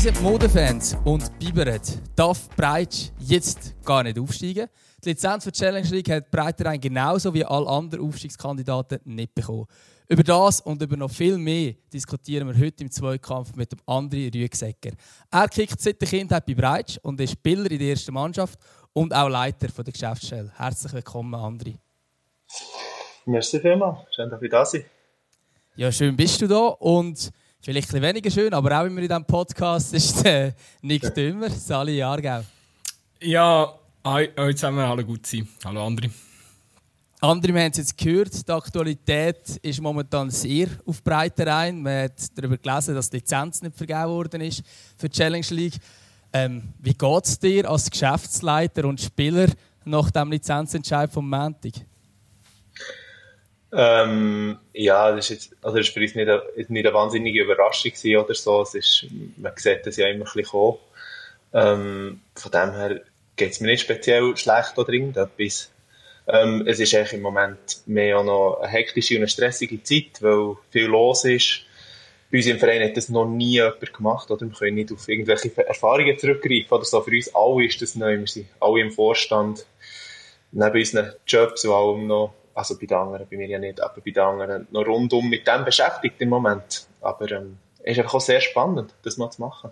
sind Modefans und biberet. Darf Breitsch jetzt gar nicht aufsteigen? Die Lizenz für die Challenge League hat Breiterein genauso wie alle anderen Aufstiegskandidaten nicht bekommen. Über das und über noch viel mehr diskutieren wir heute im Zweikampf mit dem André Rüegsecker. Er kickt seit der Kindheit bei Breitsch und ist Spieler in der ersten Mannschaft und auch Leiter der Geschäftsstelle. Herzlich willkommen, André. Merci vielmals. Schön, dass ich da sein Ja, schön bist du da und Vielleicht ein weniger schön, aber auch immer in diesem Podcast ist der Nick Dümmer, Sali Jahrgau. Ja, heute zusammen, hallo gut sein. Hallo André. André, wir haben es jetzt gehört, die Aktualität ist momentan sehr auf breiter ein. Man hat darüber gelesen, dass die Lizenz nicht vergeben worden ist für die Challenge League. Ähm, wie geht es dir als Geschäftsleiter und Spieler nach dem Lizenzentscheid vom Montag? Ähm, ja, das ist, jetzt, also das ist für uns nicht eine, nicht eine wahnsinnige Überraschung oder so. Es ist, man sieht das ja immer ein bisschen kommen. Ähm, von dem her geht es mir nicht speziell schlecht oder irgendetwas. Ähm, es ist eigentlich im Moment mehr auch noch eine hektische und eine stressige Zeit, weil viel los ist. Bei uns im Verein hat das noch nie jemand gemacht, oder? Wir können nicht auf irgendwelche Erfahrungen zurückgreifen oder so. Für uns alle ist das neu. Wir sind alle im Vorstand, neben unseren Jobs und allem noch also bei den anderen, bei mir ja nicht, aber bei den anderen noch rundum mit dem beschäftigt im Moment. Aber ähm, es ist einfach auch sehr spannend, das mal zu machen.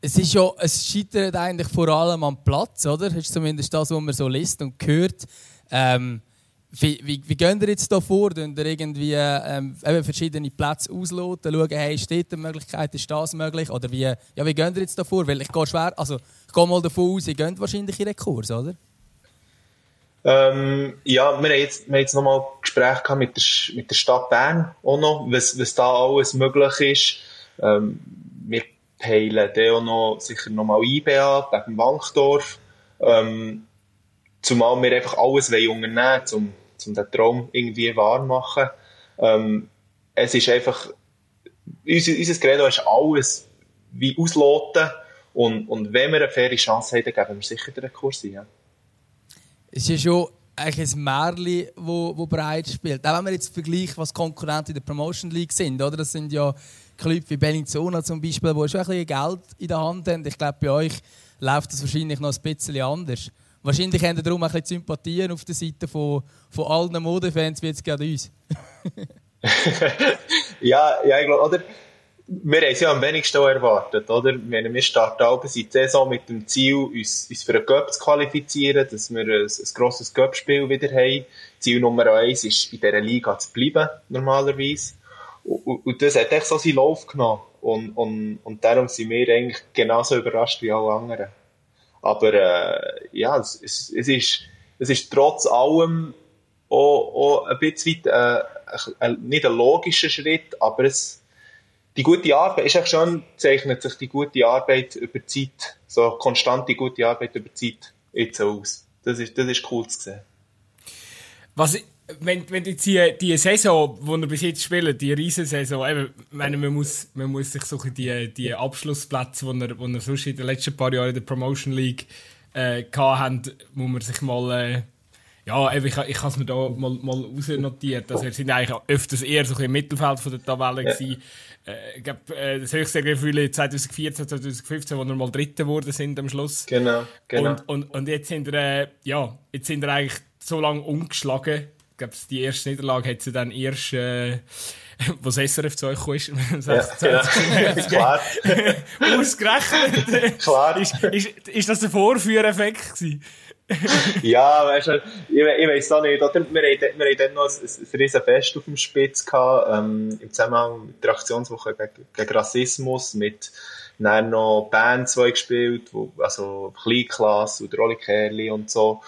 Es ist ja, es scheitert eigentlich vor allem am Platz, oder? Das ist zumindest das, was man so liest und hört. Ähm, wie, wie, wie gehen ihr jetzt da vor? Könnt ihr irgendwie ähm, verschiedene Plätze ausloten, schauen, hey, steht eine Möglichkeit, ist das möglich? Oder wie, ja, wie gehen ihr jetzt da vor? Weil ich gehe schwer, also ich gehe mal davon aus, ihr geht wahrscheinlich in den Kurs, oder? Ähm, ja, wir haben jetzt, wir haben jetzt nochmal Gespräche mit der, mit der Stadt Bern auch noch, was, was da alles möglich ist. Ähm, wir peilen da auch noch sicher nochmal IBA wegen Wankdorf. Ähm, zumal wir einfach alles wollen unternehmen um, um den Traum irgendwie wahr machen. Ähm, es ist einfach, unser, unser Credo ist alles wie ausloten und, und wenn wir eine faire Chance haben, dann geben wir sicher den Kurs ein. Ja. Es ist schon eigentlich ein Märchen, wo, wo breit spielt. Auch wenn man jetzt vergleicht, was Konkurrenten in der Promotion League sind, oder? Das sind ja Clubs wie Bellinzona zum Beispiel, die schon ein bisschen Geld in der Hand haben. Ich glaube, bei euch läuft das wahrscheinlich noch ein bisschen anders. Wahrscheinlich haben darum ein bisschen Sympathien auf der Seite von, von allen Modefans, wie jetzt gerade uns. ja, ja, ich glaube, oder? Wir haben es ja am wenigsten erwartet, oder? Wir, starten die Saison mit dem Ziel, uns, uns für einen Cup zu qualifizieren, dass wir ein, ein grosses Cup-Spiel wieder haben. Ziel Nummer eins ist, in dieser Liga zu bleiben, normalerweise. Und, und das hat echt so seinen Lauf genommen. Und, und, und darum sind wir eigentlich genauso überrascht wie alle anderen. Aber, äh, ja, es, es, es ist, es ist trotz allem auch, auch ein bisschen weit, äh, ein, nicht ein logischer Schritt, aber es, die gute Arbeit, ist echt schon, zeichnet sich die gute Arbeit über Zeit, so konstante gute Arbeit über Zeit jetzt aus. Das ist, das ist cool zu sehen. Was, wenn, wenn jetzt die, die Saison, die wir bis jetzt spielen, die Riesensaison, eben, meine, man, muss, man muss sich so die, die Abschlussplätze, die wir, die wir sonst in den letzten paar Jahren in der Promotion League äh, hatten, muss man sich mal... Äh, ja, ich, ich habe es mir da mal, mal ausnotiert. Also, wir sind eigentlich öfters eher so im Mittelfeld von der Tabelle ja. gewesen. Äh, ich glaube, äh, das höchste Gefühl 2014, 2015, wo wir mal Dritte geworden sind am Schluss. Genau, genau. Und, und, und jetzt sind wir, äh, ja, jetzt sind wir eigentlich so lange umgeschlagen. Ich glaube, die erste Niederlage hat sie dann erst, äh, was SRF zu euch ist. ja, genau. Klar. Ausgerechnet. Klar. Ist, ist, ist das ein Vorführeffekt gewesen? ja, weißt du, ich, ich weiß auch nicht. Oder? Wir, hatten, wir dann noch ein, ein riesen Fest auf dem Spitz gehabt, ähm, im Zusammenhang mit der Aktionswoche gegen, gegen Rassismus, mit dann noch Bands, die gespielt wo, also Kleinklasse und Rolli Kerli und so.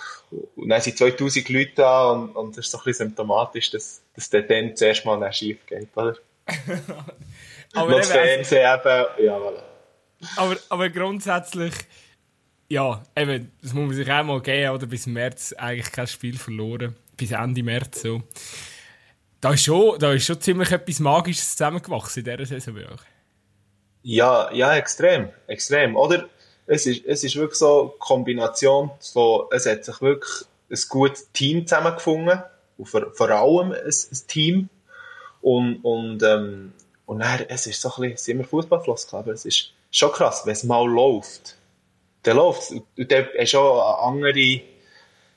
Und dann sind 2000 Leute da und, und das ist so ein bisschen symptomatisch, dass, dass der dann zuerst mal schief geht, oder? aber das Fernsehen eben, ja, voilà. Aber, aber grundsätzlich ja, eben, das muss man sich auch mal geben, oder? Bis März eigentlich kein Spiel verloren. Bis Ende März so. Da ist schon, da ist schon ziemlich etwas Magisches zusammengewachsen in dieser Saison. Ja, ja, extrem, extrem. Oder? Es ist, es ist wirklich so eine Kombination von, es hat sich wirklich ein gutes Team zusammengefunden. Und vor, vor allem ein, ein Team. Und, und, ähm, und dann, es ist so ein bisschen, sind wir Fußballfloss, aber es ist, schon krass, wenn es mal läuft. Dann läuft es. Und hast auch eine andere,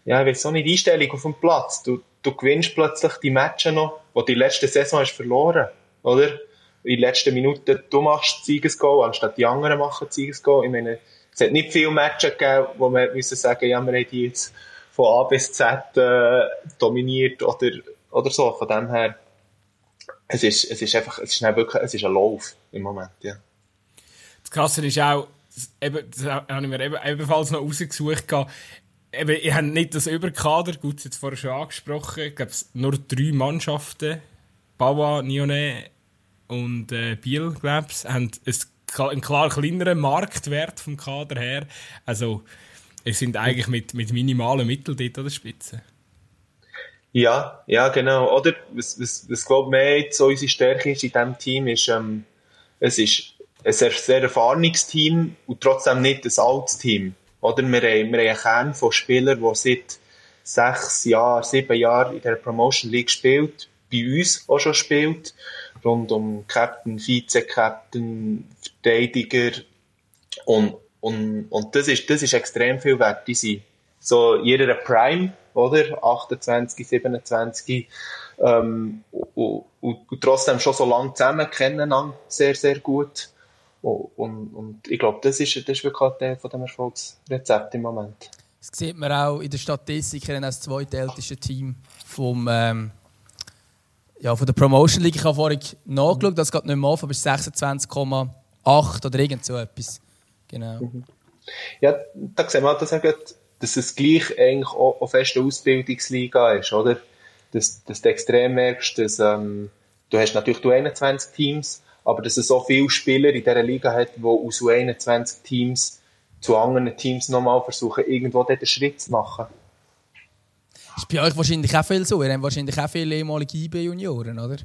ja, ich weiß auch nicht, Einstellung auf dem Platz. Du, du gewinnst plötzlich die Matches noch, die du die letzte Saison hast verloren, oder? In den letzten Minuten, du machst Siegesgoal, anstatt die anderen machen Siegesgoal. Ich meine, es hat nicht viele Matches gegeben, wo wir müssen sagen, ja, wir haben die jetzt von A bis Z äh, dominiert oder, oder so. Von dem her, es ist, es ist einfach, es ist wirklich, es ist ein Lauf im Moment, ja. Das Krasse ist auch, eben, das habe ich mir eben, ebenfalls noch rausgesucht, eben, ich habe nicht das Überkader, gut, jetzt vorher schon angesprochen, ich glaube, nur drei Mannschaften, Bawa, Nione und äh, Biel, glaube ich, haben einen klar kleineren Marktwert vom Kader her. Also, es sind eigentlich mit, mit minimalen Mitteln dort an der Spitze. Ja, ja, genau. Oder, was, was, was glaube ich, mehr so unsere Stärke ist in diesem Team, ist, ähm, es ist ein sehr, erfahrenes Team und trotzdem nicht ein altes Team. Oder, wir haben, wir haben einen Kern von Spielern, die seit sechs Jahren, sieben Jahren in der Promotion League spielt, bei uns auch schon spielt, rund um Captain, Vize-Captain, Verteidiger und, und, und das ist, das ist extrem viel wert. Die sind so in ihrer Prime, oder? 28, 27, ähm, und, und, und trotzdem schon so lange zusammen kennen, sehr, sehr gut. Und, und, und ich glaube, das ist, das ist wirklich der von dem Erfolgsrezept im Moment. Das sieht man auch in der Statistik, als zweitälteste Team vom, ähm, ja, von der Promotion League. Ich habe vorhin nachgeschaut, das geht nicht mehr auf, aber es ist 26,8 oder irgend so etwas. Genau. Mhm. Ja, da sehen wir, dass, dass es gleich eigentlich auch eine feste Ausbildungsliga ist, oder? Dass, dass du extrem merkst, dass ähm, du hast natürlich du 21 Teams, aber dass es so viele Spieler in dieser Liga hat, die aus U21 Teams zu anderen Teams nochmal versuchen, irgendwo den Schritt zu machen. Das ist bei euch wahrscheinlich auch viel so. Ihr habt wahrscheinlich auch viele ehemalige IB-Junioren, oder?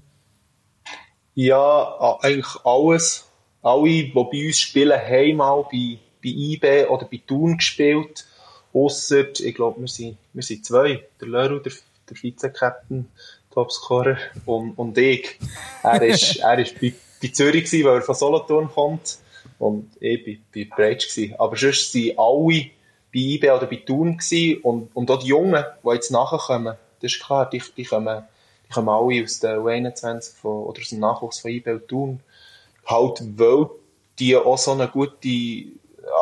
Ja, eigentlich alles. Alle, die bei uns spielen, haben mal bei, bei IB oder bei Thun gespielt. Ausser, ich glaube, wir sind, wir sind zwei. Der Leru, der, der Vize-Captain, Topscorer und, und ich. Er ist, er ist bei bei Zürich gewesen, weil er von Solothurn kommt. Und ich bei, bei Breitsch gewesen. Aber sonst sind alle bei IB oder bei Thun gewesen. Und, und auch die Jungen, die jetzt nachkommen, das ist klar, die, die kommen, die kommen alle aus der U21 von, oder aus dem Nachwuchs von IB und Thun. Halt, weil die auch so eine gute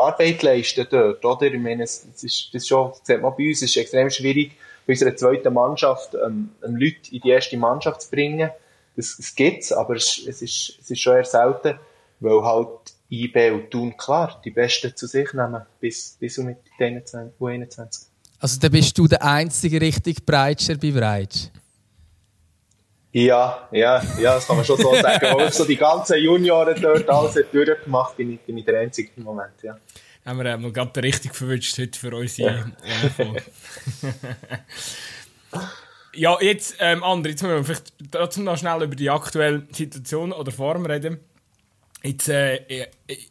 Arbeit leisten dort, oder? Ich meine, es, ist, das ist schon, das sieht man bei uns, es ist extrem schwierig, bei unserer zweiten Mannschaft, ähm, Leute in die erste Mannschaft zu bringen es, es gibt's, aber es, es, ist, es ist schon eher selten, weil halt IB und Thun klar die Besten zu sich nehmen, bis, bis mit den 21. Also dann bist du der einzige richtig Breitscher bei Breitsch? Ja, ja, ja, das kann man schon so sagen. Weil ich so die ganzen Junioren dort alles durchgemacht bin, ich, bin ich der Einzige im Moment, ja. Haben wir mal gerade richtig verwünscht heute für unsere ja. Ja, jetzt, ähm, André, jetzt müssen wir vielleicht trotzdem noch schnell über die aktuelle Situation oder Form reden. Jetzt äh, äh,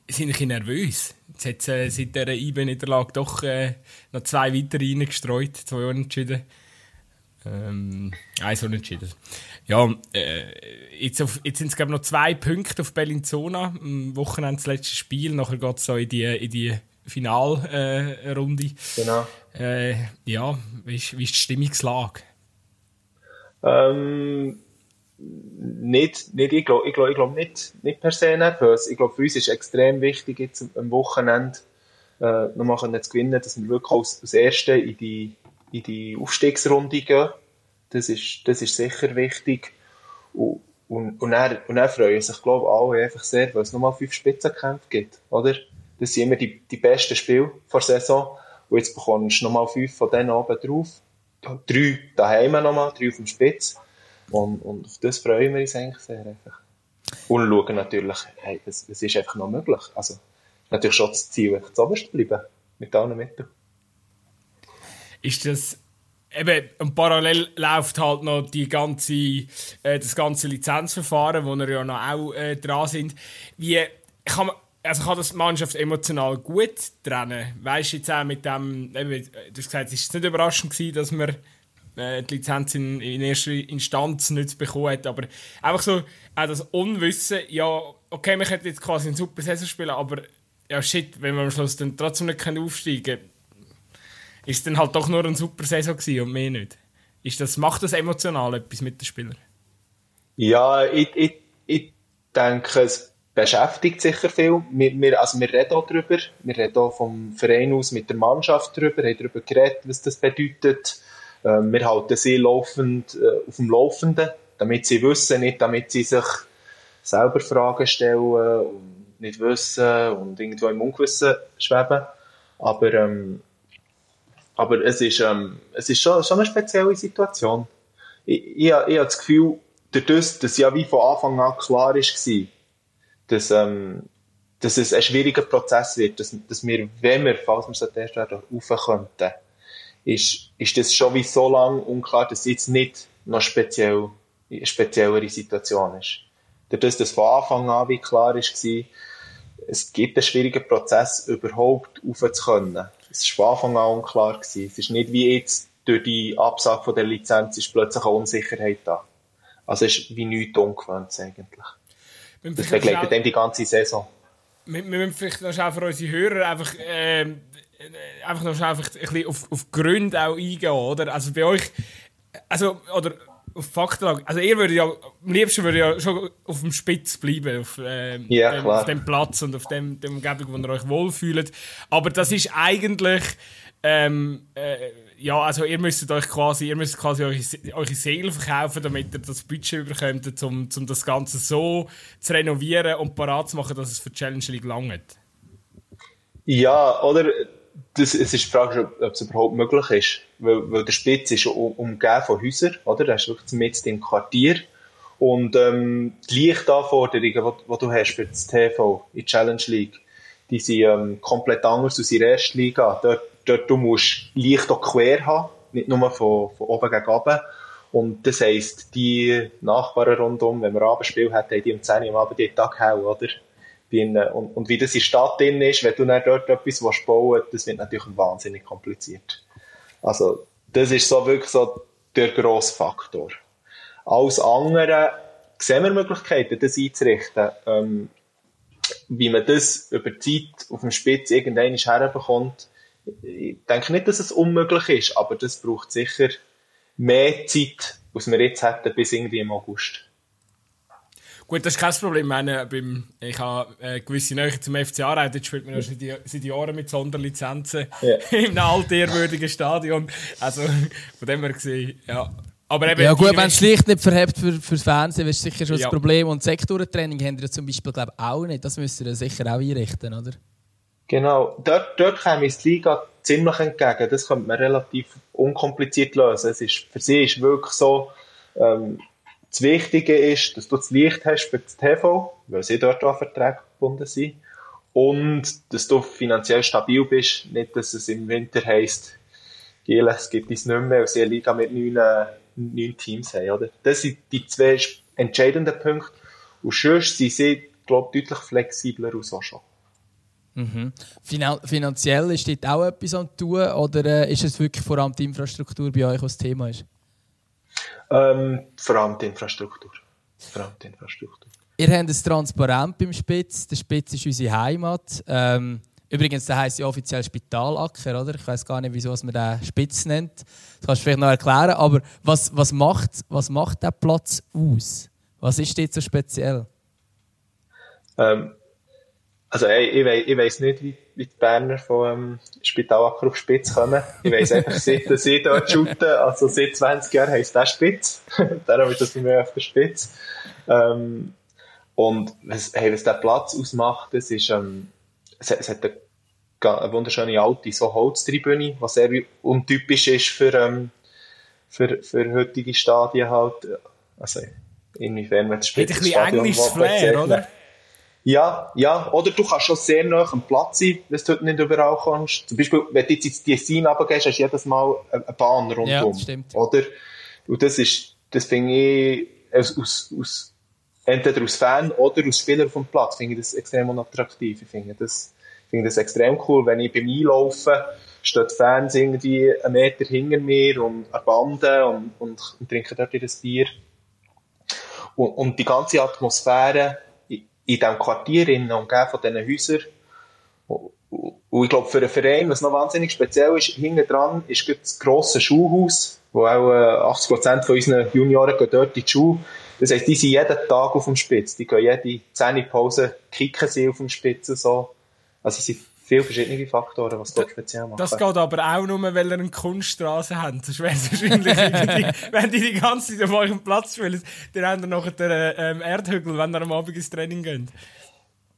sind ich nervös. Jetzt hat äh, seit dieser IB-Niederlage doch äh, noch zwei weitere reingestreut, zwei Unentschieden. Ähm, eins Unentschieden. Ja, äh, jetzt, jetzt sind es glaube noch zwei Punkte auf Bellinzona. Am Wochenende das letzte Spiel. Nachher geht es so in die, in die Finalrunde. Äh, genau. Äh, ja, wie ist, wie ist die Stimmungslage? Ähm, nicht, nicht, ich glaube ich glaub, ich glaub nicht, nicht per se nervös. Ich glaube, für uns ist extrem wichtig, jetzt am Wochenende äh, nochmal zu gewinnen, dass wir wirklich als, als Erste in die, in die Aufstiegsrunde gehen. Das ist, das ist sicher wichtig. Und, und, und, dann, und dann freuen sich, glaube alle einfach sehr, weil es nochmal fünf Spitzenkämpfe gibt, oder? Das sind immer die, die besten Spiele vor Saison. Und jetzt bekommst du nochmal fünf von denen oben drauf drei daheim nochmal, drei auf dem Spitz. Und, und auf das freuen wir uns eigentlich sehr. Einfach. Und schauen natürlich, hey, es, es ist einfach noch möglich. Also, natürlich schon das Ziel, zu oberst bleiben. Mit allen Mitteln. Ist das eben, und parallel läuft halt noch die ganze, äh, das ganze Lizenzverfahren, wo wir ja noch auch äh, dran sind. Wie kann man, also kann das Mannschaft emotional gut trennen. Weißt du jetzt auch mit dem, du hast gesagt, es war nicht überraschend gewesen, dass wir äh, die Lizenz in, in erster Instanz nicht bekommen hat. Aber einfach so, auch das Unwissen, ja, okay, wir könnten jetzt quasi eine super Saison spielen, aber ja, shit, wenn wir am Schluss dann trotzdem nicht aufsteigen können, ist es dann halt doch nur eine super Saison gewesen und mehr nicht. Ist das, macht das emotional etwas mit den Spielern? Ja, ich, ich, ich denke, es beschäftigt sicher viel. Wir, wir, also wir reden auch darüber. Wir reden auch vom Verein aus mit der Mannschaft darüber, haben darüber geredet, was das bedeutet. Ähm, wir halten sie laufend äh, auf dem Laufenden, damit sie wissen, nicht damit sie sich selber Fragen stellen und nicht wissen und irgendwo im Ungewissen schweben. Aber, ähm, aber es ist, ähm, es ist schon, schon eine spezielle Situation. Ich, ich, ich habe das Gefühl, dadurch, dass ja wie von Anfang an klar war, dass, ähm, dass es ein schwieriger Prozess wird, dass, dass wir, wenn wir, falls wir so erst werden, rauf könnten, ist, ist das schon wie so lange unklar, dass es jetzt nicht noch speziell, eine speziellere Situation ist. Dadurch, dass von Anfang an wie klar ist, es gibt einen schwierigen Prozess, überhaupt raufzukommen. Es war von Anfang an unklar. Gewesen. Es ist nicht wie jetzt durch die Absage von der Lizenz ist plötzlich eine Unsicherheit da. Also es ist wie nichts Ungewöhnliches eigentlich. Das begleitet dann die ganze Saison. Wir, wir müssen vielleicht noch schnell für unsere Hörer einfach, äh, einfach noch schnell einfach ein bisschen auf, auf Gründe auch eingehen, oder? Also bei euch, also, oder auf Faktenlage, also ihr würdet ja, am liebsten würde ja schon auf dem Spitz bleiben, auf, äh, ja, dem, auf dem Platz und auf dem, dem Umgebung, wo ihr euch wohlfühlt. Aber das ist eigentlich, ähm, äh, ja, also ihr müsst euch quasi, ihr müsst quasi eure, eure Seele verkaufen, damit ihr das Budget bekommt, um, um das Ganze so zu renovieren und parat zu machen, dass es für die Challenge League langt. Ja, oder das, es ist die Frage, ob es überhaupt möglich ist. Weil, weil der Spitz ist um, umgeben von Häusern, oder? Er ist wirklich mitten im Quartier. Und ähm, die Lichtanforderungen, die du hast für das TV in Challenge League, die sind ähm, komplett anders als in der ersten Liga. Dort dort du musst Licht auch quer haben, nicht nur von, von oben gegen unten. Und das heisst, die Nachbarn rundum, wenn wir Abendspiel haben, haben die um 10 Uhr am Abend jeden Tag hell, oder? Und, und wie das in der Stadt drin ist, wenn du dann dort etwas bauen willst, das wird natürlich wahnsinnig kompliziert. Also, das ist so wirklich so der grosse Faktor. Alles andere sehen wir Möglichkeiten, das einzurichten. Ähm, wie man das über die Zeit auf dem Spitz irgendwann herbekommt, ich denke nicht, dass es unmöglich ist, aber das braucht sicher mehr Zeit, als wir jetzt hätten, bis irgendwie im August. Gut, das ist kein Problem. Ich, meine, beim, ich habe äh, gewisse Nähe zum FC Aarau, dort spielt man ja seit, seit Jahren mit Sonderlizenzen ja. in einem altehrwürdigen Stadion. Also von dem her gesehen, ja. Aber eben, ja gut, wenn das Licht nicht verhebt für, fürs Fernsehen, ist sicher schon ja. das Problem. Und Sektorentraining haben wir zum Beispiel glaube auch nicht. Das müsst ihr sicher auch einrichten, oder? Genau, dort, dort käme uns die Liga ziemlich entgegen. Das könnte man relativ unkompliziert lösen. Es ist, für sie ist wirklich so, ähm, das Wichtige ist, dass du das Licht hast für das TV, weil sie dort an Verträge gebunden sind. Und dass du finanziell stabil bist. Nicht, dass es im Winter heisst, Giel, es gibt es nicht mehr, weil sie eine Liga mit neun, äh, neun Teams haben. Oder? Das sind die zwei entscheidenden Punkte. Und sonst sind sie, glaube ich, deutlich flexibler als auch schon. Mhm. finanziell ist dort auch etwas am tun oder äh, ist es wirklich vor allem die Infrastruktur bei euch, was das Thema ist? Ähm, vor allem die Infrastruktur. Vor allem die Infrastruktur. Ihr habt es transparent beim Spitz. Der Spitz ist unsere Heimat. Ähm, übrigens, der heisst ja offiziell Spitalacker, oder? Ich weiß gar nicht, wieso man den Spitz nennt. Das kannst du vielleicht noch erklären. Aber was, was, macht, was macht der Platz aus? Was ist dort so speziell? Ähm, also ey, ich, weiss, ich weiss nicht, wie, wie die Berner vom ähm, Spitalacker auf Spitz kommen. Ich weiss einfach, seit sie dort shooten, also seit 20 Jahren heisst der Spitz. Darum ist das mir auf der Spitz. Ähm, und was, hey, was der Platz ausmacht, das ist, ähm, es, es hat eine, eine wunderschöne alte so Holztribüne, was sehr untypisch ist für, ähm, für, für heutige Stadien halt. Also, inwiefern wird das Spitz. Hat ein bisschen englisches Flair, oder? Ja, ja. Oder du kannst schon sehr nah am Platz sein, wenn du nicht überall kommst. Zum Beispiel, wenn du jetzt ins Design runtergehst, hast du jedes Mal eine Bahn rundum. Ja, das stimmt. Oder? Und das ist, das finde ich, aus, aus, aus, entweder aus Fan oder aus Spieler vom Platz, finde ich das extrem unattraktiv. Ich finde das, finde das extrem cool, wenn ich beim Einlaufen stehen die Fans irgendwie einen Meter hinter mir und an Bande und, und, und trinken dort ihr Bier. Und, und die ganze Atmosphäre in, in diesem Quartier, umgeben von diesen Häusern, und ich glaube, für einen Verein, was noch wahnsinnig speziell ist, hinten dran ist das grosse Schulhaus, wo auch äh, 80% von unseren Junioren gehen dort in die Schule. Das heisst, die sind jeden Tag auf dem Spitz. Die gehen jede 10 Pause, kicken sie auf dem Spitz so. Also es sind viele verschiedene Faktoren, was dort speziell machen. Das geht aber auch nur, weil ihr eine Kunststraße habt. Das wäre wahrscheinlich, wenn die die ganze Zeit auf eurem Platz spielen, dann habt ihr noch den ähm, Erdhügel, wenn ihr am Abend ins Training geht.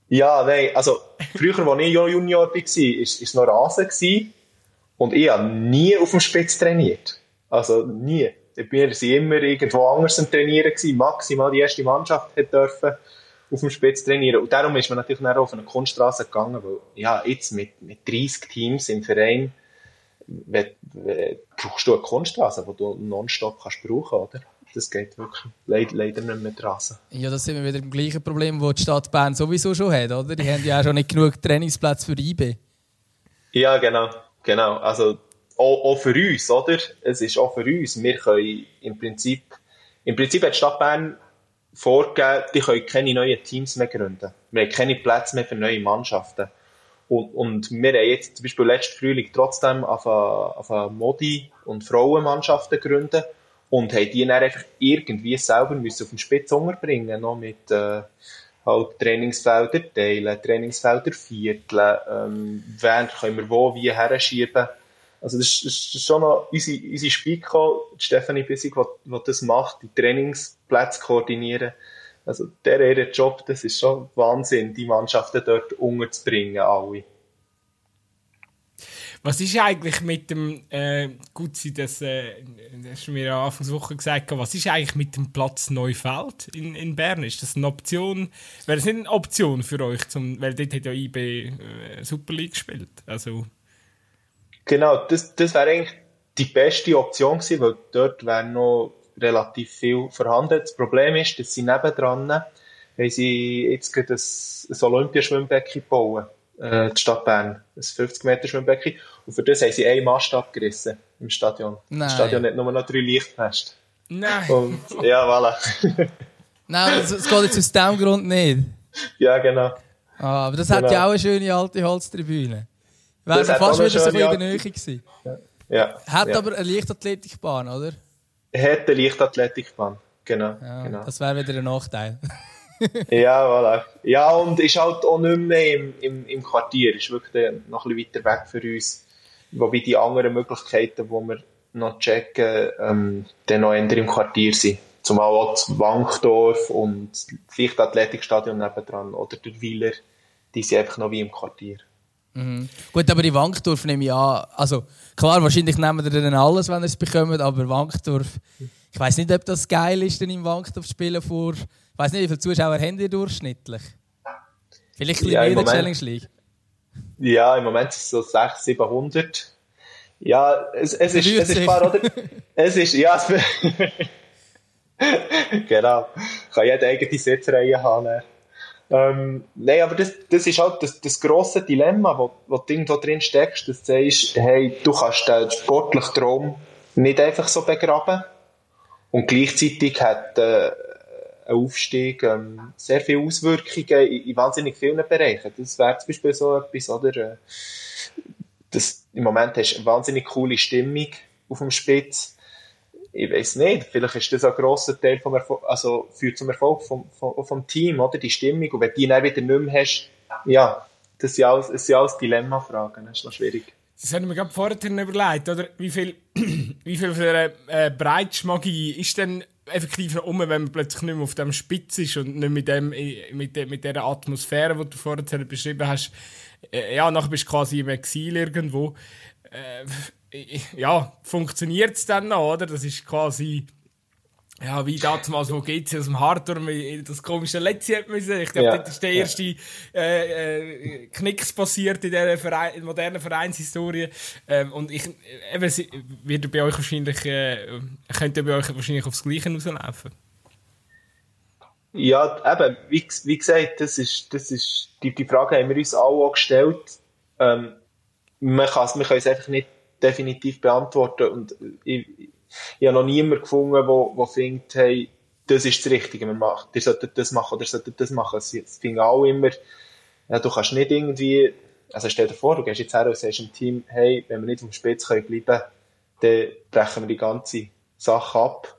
Ja, nein, also früher, als ich Junior war, war es noch Rasen. Gewesen, und ich habe nie auf dem Spitz trainiert. Also nie. Wir waren immer irgendwo anders am Trainieren. Gewesen. Maximal die erste Mannschaft hat dürfen auf dem Spitz trainieren. Und darum ist man natürlich auch auf eine Kunststraße gegangen, weil ja, jetzt mit, mit 30 Teams im Verein brauchst du eine Kunststraße, die du nonstop kannst brauchen, oder? das geht wirklich leider, leider nicht mehr draußen. Ja, das sind wir wieder im gleichen Problem, das die Stadt Bern sowieso schon hat, oder? Die haben ja auch schon nicht genug Trainingsplätze für IB. Ja, genau, genau. Also auch, auch, für uns, oder? Es ist auch für uns. Wir können im Prinzip, im Prinzip hat die Stadt Bern vorgegeben, die können keine neuen Teams mehr gründen. Wir haben keine Plätze mehr für neue Mannschaften. Und, und wir haben jetzt zum Beispiel letzten Frühling trotzdem auf eine, Modi- und Frauenmannschaften gegründet und haben die dann einfach irgendwie selber müssen auf den Spitz unterbringen, noch mit äh, halt Trainingsfelder teilen, Trainingsfelder vierteln, ähm, wen können wir wo wie herschieben. Also das ist, das ist schon noch unsere, unsere Spiko, Stefanie Bissig, die das macht, die Trainingsplätze koordinieren. Also der ihre Job, das ist schon Wahnsinn, die Mannschaften dort unterzubringen, alle. Was ist eigentlich mit dem, äh, gut, das, äh, das hast du mir ja Anfangs Woche gesagt, was ist eigentlich mit dem Platz Neufeld in, in Bern? Ist das eine Option? Wäre das nicht eine Option für euch, zum, weil dort hat ja IB äh, Super League gespielt, also... Genau, das, das wäre eigentlich die beste Option gewesen, weil dort wäre noch relativ viel vorhanden. Das Problem ist, dass sie nebendran haben sie jetzt gerade ein, ein Olympiaschwimmbecken bauen äh, die Stadt Bern. Ein 50 Meter Schwimmbecken. Und für das haben sie einen Mast abgerissen im Stadion. Nein. Das Stadion hat nur noch drei Lichtmasten. Nein. Und, ja, voilà. Nein, es geht jetzt aus diesem Grund nicht. Ja, genau. Ah, aber das genau. hat ja auch eine schöne alte Holztribüne. Wäre fast wieder so in der Nähe gewesen. Ja. ja. Hat ja. aber eine Leichtathletikbahn, oder? Eine Leichtathletikbahn, genau. Ja, genau. Das wäre wieder ein Nachteil. ja, voilà. Ja, und ist halt auch nicht mehr im, im, im Quartier. Ist wirklich noch ein bisschen weiter weg für uns. Wobei die anderen Möglichkeiten, die wir noch checken, ähm, dann noch eher im Quartier sind. Zumal auch das Wankdorf und das Leichtathletikstadion nebendran oder der Wieler, die sind einfach noch wie im Quartier. Mhm. Gut, aber in Wankdorf nehme ich an, also klar, wahrscheinlich nehmen wir dann alles, wenn ihr es bekommt, aber Wankdorf, ich weiß nicht, ob das geil ist, dann im Wankdorf spielen vor ich weiß nicht, wie viele Zuschauer haben ihr durchschnittlich? Vielleicht ein ja, mehr in der Challenge League? Ja, im Moment ist es so 600, 700. Ja, es, es ist, es ist klar, oder? es ist, ja, es, genau. Kann jeder eigene Sitzreihe haben. Ähm, nein, aber das, das ist halt das, das grosse Dilemma, wo, wo du irgendwo drin steckst, dass du sagst, hey, du kannst den sportlichen Traum nicht einfach so begraben. Und gleichzeitig hat, äh, ein Aufstieg ähm, sehr viele Auswirkungen in, in, wahnsinnig vielen Bereichen. Das wäre zum Beispiel so etwas, oder? Äh, das, Im Moment hast du eine wahnsinnig coole Stimmung auf dem Spitz. Ich weiß nicht, vielleicht ist das ein grosser Teil vom Erfolg, also führt zum Erfolg vom, vom, vom Team, oder? Die Stimmung. Und wenn du die dann wieder nicht mehr hast, ja, das sind alles, das sind alles Dilemmafragen. Das ist noch schwierig. Das haben wir gerade vorhin überlegt, oder? Wie viel, wie viel von der äh, Breitschmagie ist denn effektiv noch um, wenn man plötzlich nicht mehr auf dem Spitz ist und nicht mit, dem, mit, de, mit dieser Atmosphäre, die du vorher beschrieben hast. Äh, ja, nachher bist du quasi im Exil irgendwo. Äh, ja, funktioniert es dann noch, oder? Das ist quasi ja, wie damals, wo geht's aus dem Hardturm, das komische Letzi hat müssen. Ich glaube, ja. das ist der erste ja. äh, äh, Knicks passiert in dieser Verein, in modernen Vereinshistorie. Ähm, und ich, eben, wird bei euch wahrscheinlich, äh, könnte bei euch wahrscheinlich aufs Gleiche rauslaufen. Ja, eben, wie, wie gesagt, das ist, das ist, die, die Frage haben wir uns alle auch gestellt. Ähm, man, kann wir können es einfach nicht definitiv beantworten und ich, ich habe noch niemanden gefunden, der wo, wo findet, hey, das ist das Richtige, man macht, ihr solltet das machen oder solltet das machen. Es finden alle immer, ja, du kannst nicht irgendwie, also stell dir vor, du gehst jetzt her und sagst im Team, hey, wenn wir nicht auf dem Spitz können bleiben, dann brechen wir die ganze Sache ab.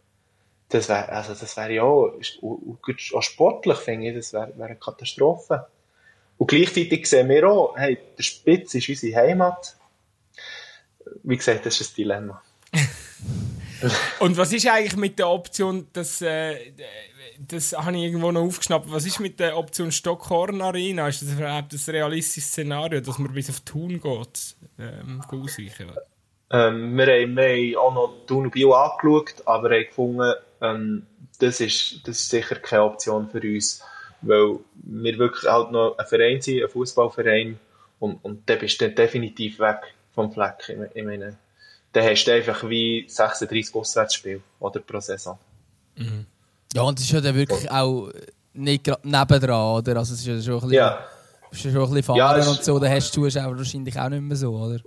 Das wäre, also das wäre ja auch, auch sportlich, finde ich, das wäre wär eine Katastrophe. Und gleichzeitig sehen wir auch, hey, der Spitz ist unsere Heimat. Wie gesagt, das ist ein Dilemma. Und was ist eigentlich mit der Option, dass, äh, das habe ich irgendwo noch aufgeschnappt, was ist mit der Option Stockhorn Arena? Ist das überhaupt ein realistisches Szenario, dass man bis auf Thun geht, ähm, ausweichen? Ähm, wir, haben, wir haben auch noch Thun und Bio angeschaut, aber haben gefunden, ähm, das, ist, das ist sicher keine Option für uns, weil wir wirklich halt noch ein Verein sind, ein Fußballverein und, und dann bist du definitiv weg vom Fleck. Ich meine, dann hast du einfach wie 36 Auswärtsspiele oder pro Saison. Mhm. Ja, und es ist ja dann wirklich auch nicht gerade nebendran, oder? Also es ist ja schon ein bisschen, ja. schon ein bisschen fahren ja, und so, dann hast du Zuschauer wahrscheinlich auch nicht mehr so, oder?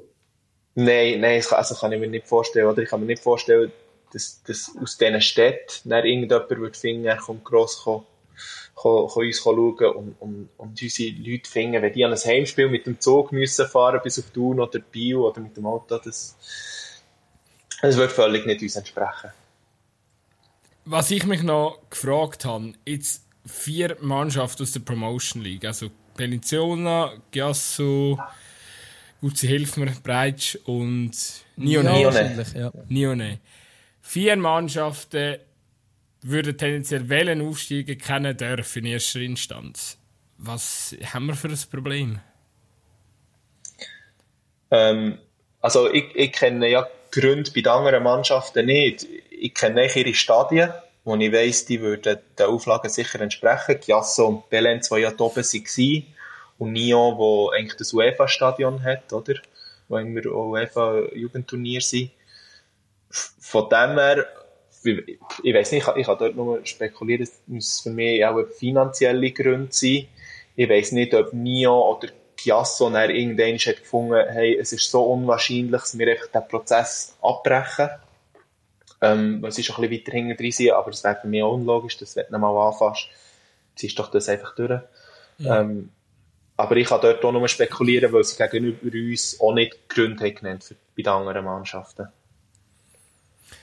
Nein, nein, also kann ich mir nicht vorstellen, oder? Ich kann mir nicht vorstellen, dass, dass aus diesen Städten irgendjemand würde finden, er kommt gross kommen kann, kann uns schauen und, und, und unsere Leute finden, wenn die an ein Heimspiel mit dem Zug müssen fahren bis auf Thun oder Bio oder mit dem Auto, das, das wird völlig nicht uns entsprechen. Was ich mich noch gefragt habe, jetzt vier Mannschaften aus der Promotion League, also Peninsula, Giasso, gut, sie helfen mir, Breitsch und Nione. Nione. Ja. Nione. Vier Mannschaften würden tendenziell wählen aufsteigen können dürfen in erster Instanz. Was haben wir für ein Problem? Ähm, also ich, ich kenne ja Gründe bei anderen Mannschaften nicht. Ich kenne ihre Stadien, wo ich weiss, die würden den Auflagen sicher entsprechen. Chiasso und Belen, zwei ja oben waren. Und Nyon, wo eigentlich das UEFA-Stadion hat, oder? Wo immer UEFA-Jugendturnier sind. Von dem her ich weiß nicht, ich, ich kann dort nur spekulieren, es muss für mich auch finanzielle Gründe sein. Ich weiß nicht, ob Nio oder Chiasso dann irgendwann hat gefunden, hey, es ist so unwahrscheinlich, dass wir einfach den Prozess abbrechen. Ähm, es ist ein bisschen weiter hinten drin sein, aber es wäre für mich auch unlogisch, dass wenn du mal anfasst, ziehst doch das einfach durch. Ja. Ähm, aber ich kann dort auch nur spekulieren, weil sie gegenüber uns auch nicht Gründe haben genannt für, bei den anderen Mannschaften.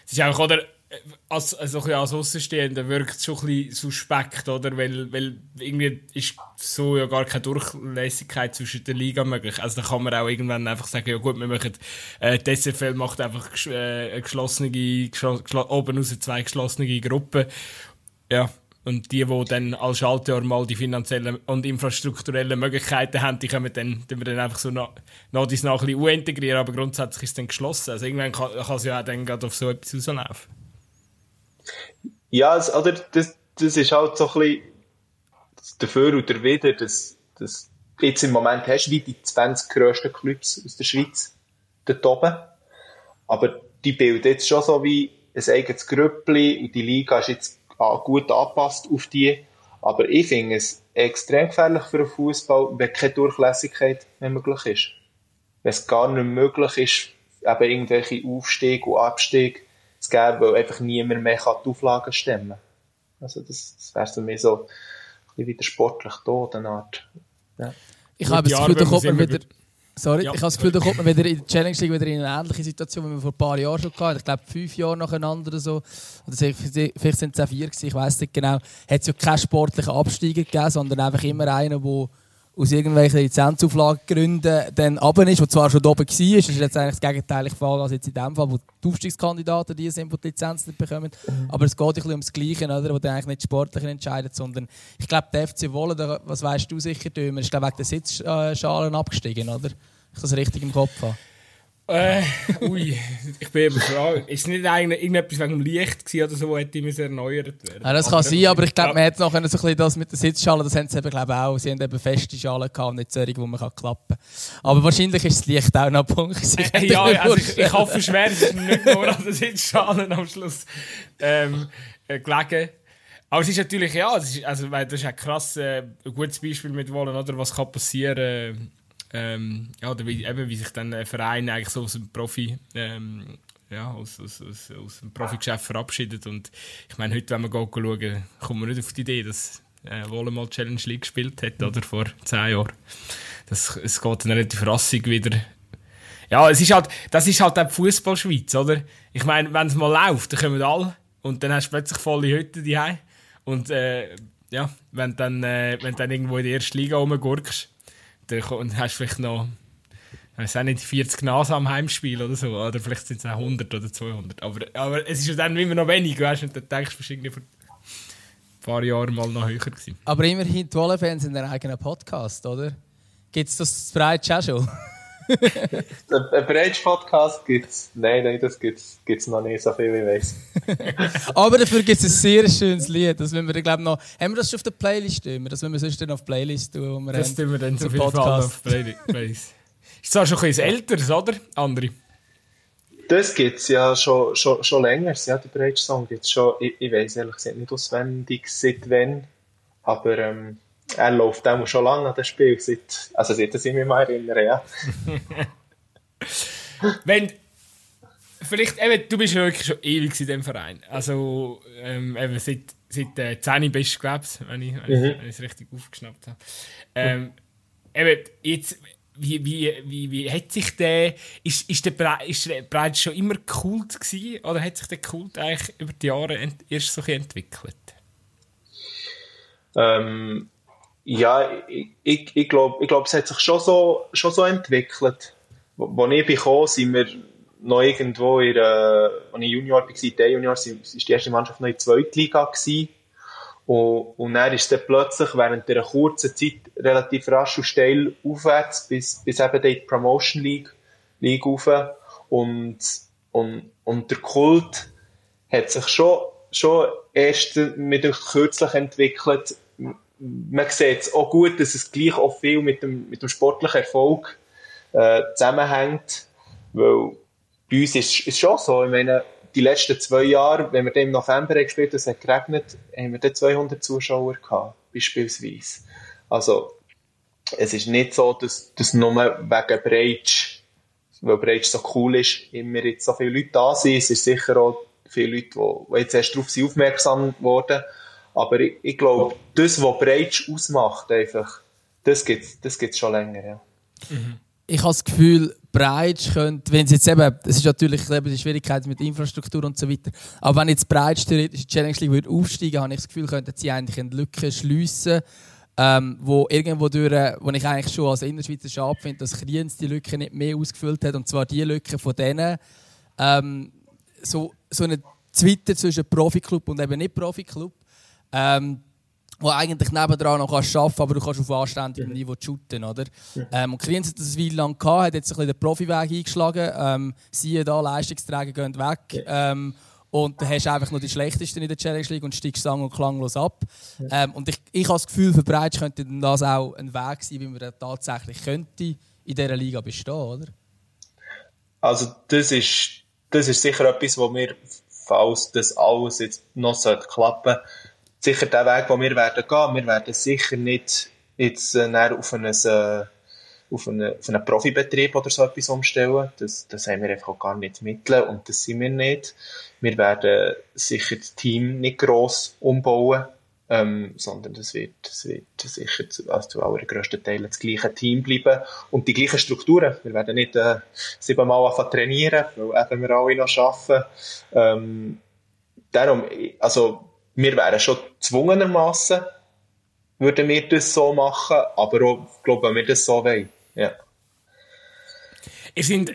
Es ist auch, oder, als, also als Außenstehender wirkt es schon ein suspekt, oder? Weil, weil irgendwie ist so ja gar keine Durchlässigkeit zwischen den Liga möglich. Also da kann man auch irgendwann einfach sagen, ja gut, wir machen, äh, die SFL macht einfach äh, eine geschlossene, geschl oben raus zwei geschlossene Gruppen. Ja. Und die, die dann als Schaltjahr mal die finanziellen und infrastrukturellen Möglichkeiten haben, die können dann, die wir dann einfach so nach, dies ein bisschen integrieren, aber grundsätzlich ist es dann geschlossen. Also irgendwann kann, es ja auch dann auf so etwas rauslaufen. Ja, es, oder das, das ist halt so ein bisschen dafür oder wieder, dass, dass jetzt im Moment hast wie die 20 grössten Clubs aus der Schweiz dort oben. Aber die bilden jetzt schon so wie ein eigenes Grüppli und die Liga ist jetzt gut angepasst auf die. Aber ich finde es extrem gefährlich für den Fußball, wenn keine Durchlässigkeit mehr möglich ist. Wenn es gar nicht möglich ist, eben irgendwelche Aufstieg und Abstieg zu geben, weil einfach niemand mehr die Auflagen stemmen kann. Also das, das wäre für mich so ein wieder sportlich tot, eine Art. Ja. Ich habe das Gefühl, da kommt man wieder... Sorry, ja. ich habe das Gefühl, da kommt man wieder in der Challenge League wieder in eine ähnliche Situation, wie wir vor ein paar Jahren schon hatten. Ich glaube, fünf Jahre nacheinander oder so. Oder vielleicht sind es auch vier gewesen, ich weiß nicht genau. Hat es ja keinen sportlichen Absteiger gegeben, sondern einfach immer einen, der aus irgendwelchen Lizenzauflagengründen dann runter ist, der zwar schon oben war, ist ist jetzt eigentlich das gegenteilige Fall als jetzt in dem Fall, wo die Aufstiegskandidaten die sind, die die Lizenz nicht bekommen. Mhm. Aber es geht ein bisschen ums Gleiche, oder, wo dann eigentlich nicht sportlich entscheidet, sondern ich glaube, der FC Wolle, was weißt du sicher, Dömer, ist glaube wegen der Sitzschalen abgestiegen, oder? Ich das richtig im Kopf habe. Äh, ui, ich bin eben gefragt. Ist nicht eigentlich irgendetwas wegen dem Licht oder so, wo hätte ich erneuert werden? Ja, das kann sein, aber ich glaube, man hat noch so ein bisschen das mit der Sitzschale, das haben sie eben, glaube auch. Sie haben eben feste Schalen gehabt, nicht solche, die man klappen kann. Aber wahrscheinlich ist das Licht auch noch ein Punkt. Äh, ja, also ich, ich hoffe schwer, es ist nicht nur an den Sitzschalen am Schluss ähm, äh, gelegen. Aber es ist natürlich, ja, das ist, also, das ist ein krass, äh, gutes Beispiel mit Wollen, oder? Was kann passieren ähm, ja, oder wie, eben, wie sich dann ein Verein eigentlich so aus dem Profi, ähm, ja, aus, aus, aus, aus dem Profigeschäft verabschiedet. Und ich meine, heute, wenn wir schauen, kommen wir nicht auf die Idee, dass äh, Wolle mal Challenge League gespielt hat, oder vor zehn Jahren. Das, es geht dann relativ rassig wieder. Ja, es ist halt, das ist halt auch Fußballschweiz, oder? Ich meine, wenn es mal läuft, dann kommen alle und dann hast du plötzlich volle Hütte die Und äh, ja, wenn du dann, äh, dann irgendwo in der ersten Liga rumgurkst, dann hast du vielleicht noch, ich auch nicht, 40 Nase am Heimspiel oder so. Oder vielleicht sind es auch 100 oder 200. Aber, aber es ist dann immer noch wenig, weißt du? Und dann denkst du irgendwie vor ein paar Jahren mal noch höher gewesen. Aber immerhin, die Wolle-Fans in einem eigenen Podcast, oder? Gibt es das bereits auch schon? Ein Breitsch-Podcast gibt es. Nein, nein, das gibt es noch nicht, so viel wie ich weiß. Aber dafür gibt es ein sehr schönes Lied. Das wir, glaub, noch, haben wir das schon auf der Playlist? Immer? Das müssen wir sonst dann auf Playlist tun. Wo wir das tun wir dann jeden Fall auf Playlist. Ist zwar schon ein bisschen älteres, oder? Andere. Das gibt es ja schon, schon, schon länger. Ja, der Breitsch-Song gibt es schon. Ich, ich weiß ehrlich gesagt nicht auswendig, seit wann. Aber ähm, er läuft auch schon lange an das Spiel, seit, also seit ich mich mal erinnere, ja. Wenn, vielleicht, eben, du bist ja wirklich schon ewig in diesem Verein, also ähm, eben seit, seit äh, 10 bist du, glaube ich, wenn ich mhm. es richtig aufgeschnappt habe. Ähm, eben, jetzt, wie, wie, wie, wie hat sich der, ist, ist der, Bre ist der Breit schon immer Kult gewesen, oder hat sich der Kult eigentlich über die Jahre erst so entwickelt? Ähm, ja, ich, ich, glaube, ich glaub, es hat sich schon so, schon so entwickelt. Als ich gekommen sind wir noch irgendwo in der, als ich Junior war, der Junior, war die erste Mannschaft noch in der zweiten Liga gewesen. Und, und dann ist es plötzlich während einer kurzen Zeit relativ rasch und steil aufwärts bis, bis eben die Promotion League, League rauf. Und, und, und der Kult hat sich schon, schon erst mit kürzlich entwickelt, man sieht es auch gut, dass es gleich auch viel mit dem, mit dem sportlichen Erfolg äh, zusammenhängt. Weil bei uns ist es schon so, ich meine, die letzten zwei Jahre, wenn wir im November gespielt haben, es hat geregnet, haben wir dann 200 Zuschauer gehabt, beispielsweise. Also, es ist nicht so, dass, dass nur wegen Breitsch, weil Breitsch so cool ist, immer jetzt so viele Leute da sind. Es ist sicher auch viele Leute, die, die jetzt erst darauf sind aufmerksam geworden aber ich, ich glaube, das, was Breitsch ausmacht, einfach, das gibt es das gibt's schon länger. Ja. Mhm. Ich habe das Gefühl, Breitsch könnte, wenn es jetzt eben, es ist natürlich eben die Schwierigkeit mit Infrastruktur und so weiter, aber wenn jetzt Breitsch theoretisch die Challenge League würde aufsteigen, habe ich das Gefühl, könnten sie eigentlich eine Lücke schliessen, ähm, wo irgendwo durch, wo ich eigentlich schon als Innerschweizer schade finde, dass Kriens die Lücke nicht mehr ausgefüllt hat, und zwar die Lücke von denen, ähm, so, so eine Twitter zwischen Profiklub und eben nicht Profiklub, ähm, wo eigentlich nebendran noch kannst arbeiten aber du kannst auf anständigem Niveau shooten, oder? Ähm, und Kriens hat das eine Weile lang gehabt, hat jetzt ein bisschen den Profiweg eingeschlagen. Ähm, siehe da, Leistungsträger gehen weg. Ähm, und dann hast du einfach nur die schlechtesten in der Challenge League und steigst sang- und klanglos ab. Ähm, und ich, ich habe das Gefühl, für Breitsch könnte das auch ein Weg sein, wie man tatsächlich könnte in dieser Liga bestehen, oder? Also das ist, das ist sicher etwas, wo wir, falls das alles jetzt noch klappen sollte, sicher der Weg, den wir werden gehen. Wir werden sicher nicht jetzt äh, auf, ein, äh, auf, einen, auf einen Profibetrieb oder so etwas umstellen. Das, das haben wir einfach auch gar nicht Mittel und das sind wir nicht. Wir werden sicher das Team nicht gross umbauen, ähm, sondern das wird, das wird sicher zu, also zu allergrößten Teilen das gleiche Team bleiben und die gleichen Strukturen. Wir werden nicht äh, siebenmal anfangen trainieren, weil eben wir alle noch arbeiten. Ähm, darum, also wir wären schon gezwungenermaßen, würden wir das so machen, aber auch, glaube wenn wir das so wollen. Ja. Ihr sind,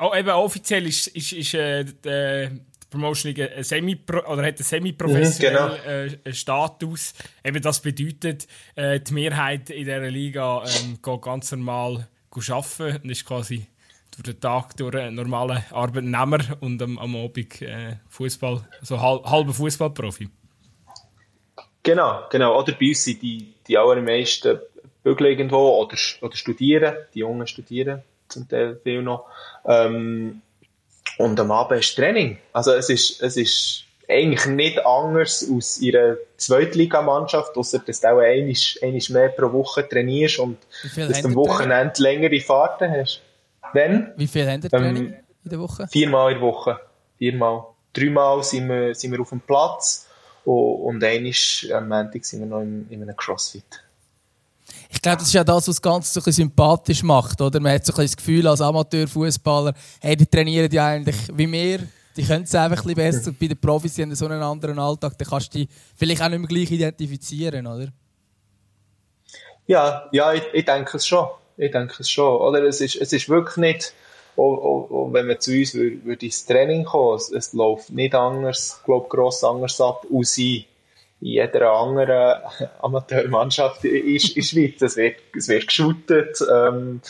oh, eben offiziell ist, ist, ist äh, die Promotion ein Semi oder hat einen semi-professionellen mhm, genau. äh, Status. Eben das bedeutet, äh, die Mehrheit in dieser Liga ähm, geht ganz normal arbeiten und ist quasi durch den Tag durch einen normalen Arbeitnehmer und am, am Abend äh, Fußball, so halb, halber Fußballprofi. Genau, genau. Oder bei uns sind die, die allermeisten bügeln irgendwo oder, oder studieren. Die Jungen studieren zum Teil viel noch. Ähm, und am Abend ist Training. Also es ist, es ist eigentlich nicht anders aus ihrer Zweitligamannschaft, außer dass du auch einmal, einmal mehr pro Woche trainierst und dass du am Wochenende längere Fahrten hast. Wenn? Wie viel Training ähm, in der Woche? Viermal in der Woche. Viermal. Dreimal sind wir, sind wir auf dem Platz und, und einmal am Montag sind wir noch in, in einem Crossfit. Ich glaube, das ist ja das, was das Ganze so ein sympathisch macht, oder? Man hat so ein das Gefühl als Amateurfußballer, hey, die trainieren ja eigentlich wie wir, die können es einfach ein bisschen besser. Und bei den Profis, die haben so einen anderen Alltag, dann kannst du dich vielleicht auch nicht mehr gleich identifizieren, oder? Ja, ja, ich, ich denke es schon. Ich denke es schon, oder? Es ist, es ist wirklich nicht, auch, auch, auch wenn man zu uns würde, würde ins Training kommen, es, es läuft nicht anders, glaube gross anders ab, als in jeder anderen Amateurmannschaft in, in Schweiz. Es wird, es wird geschootet, ähm,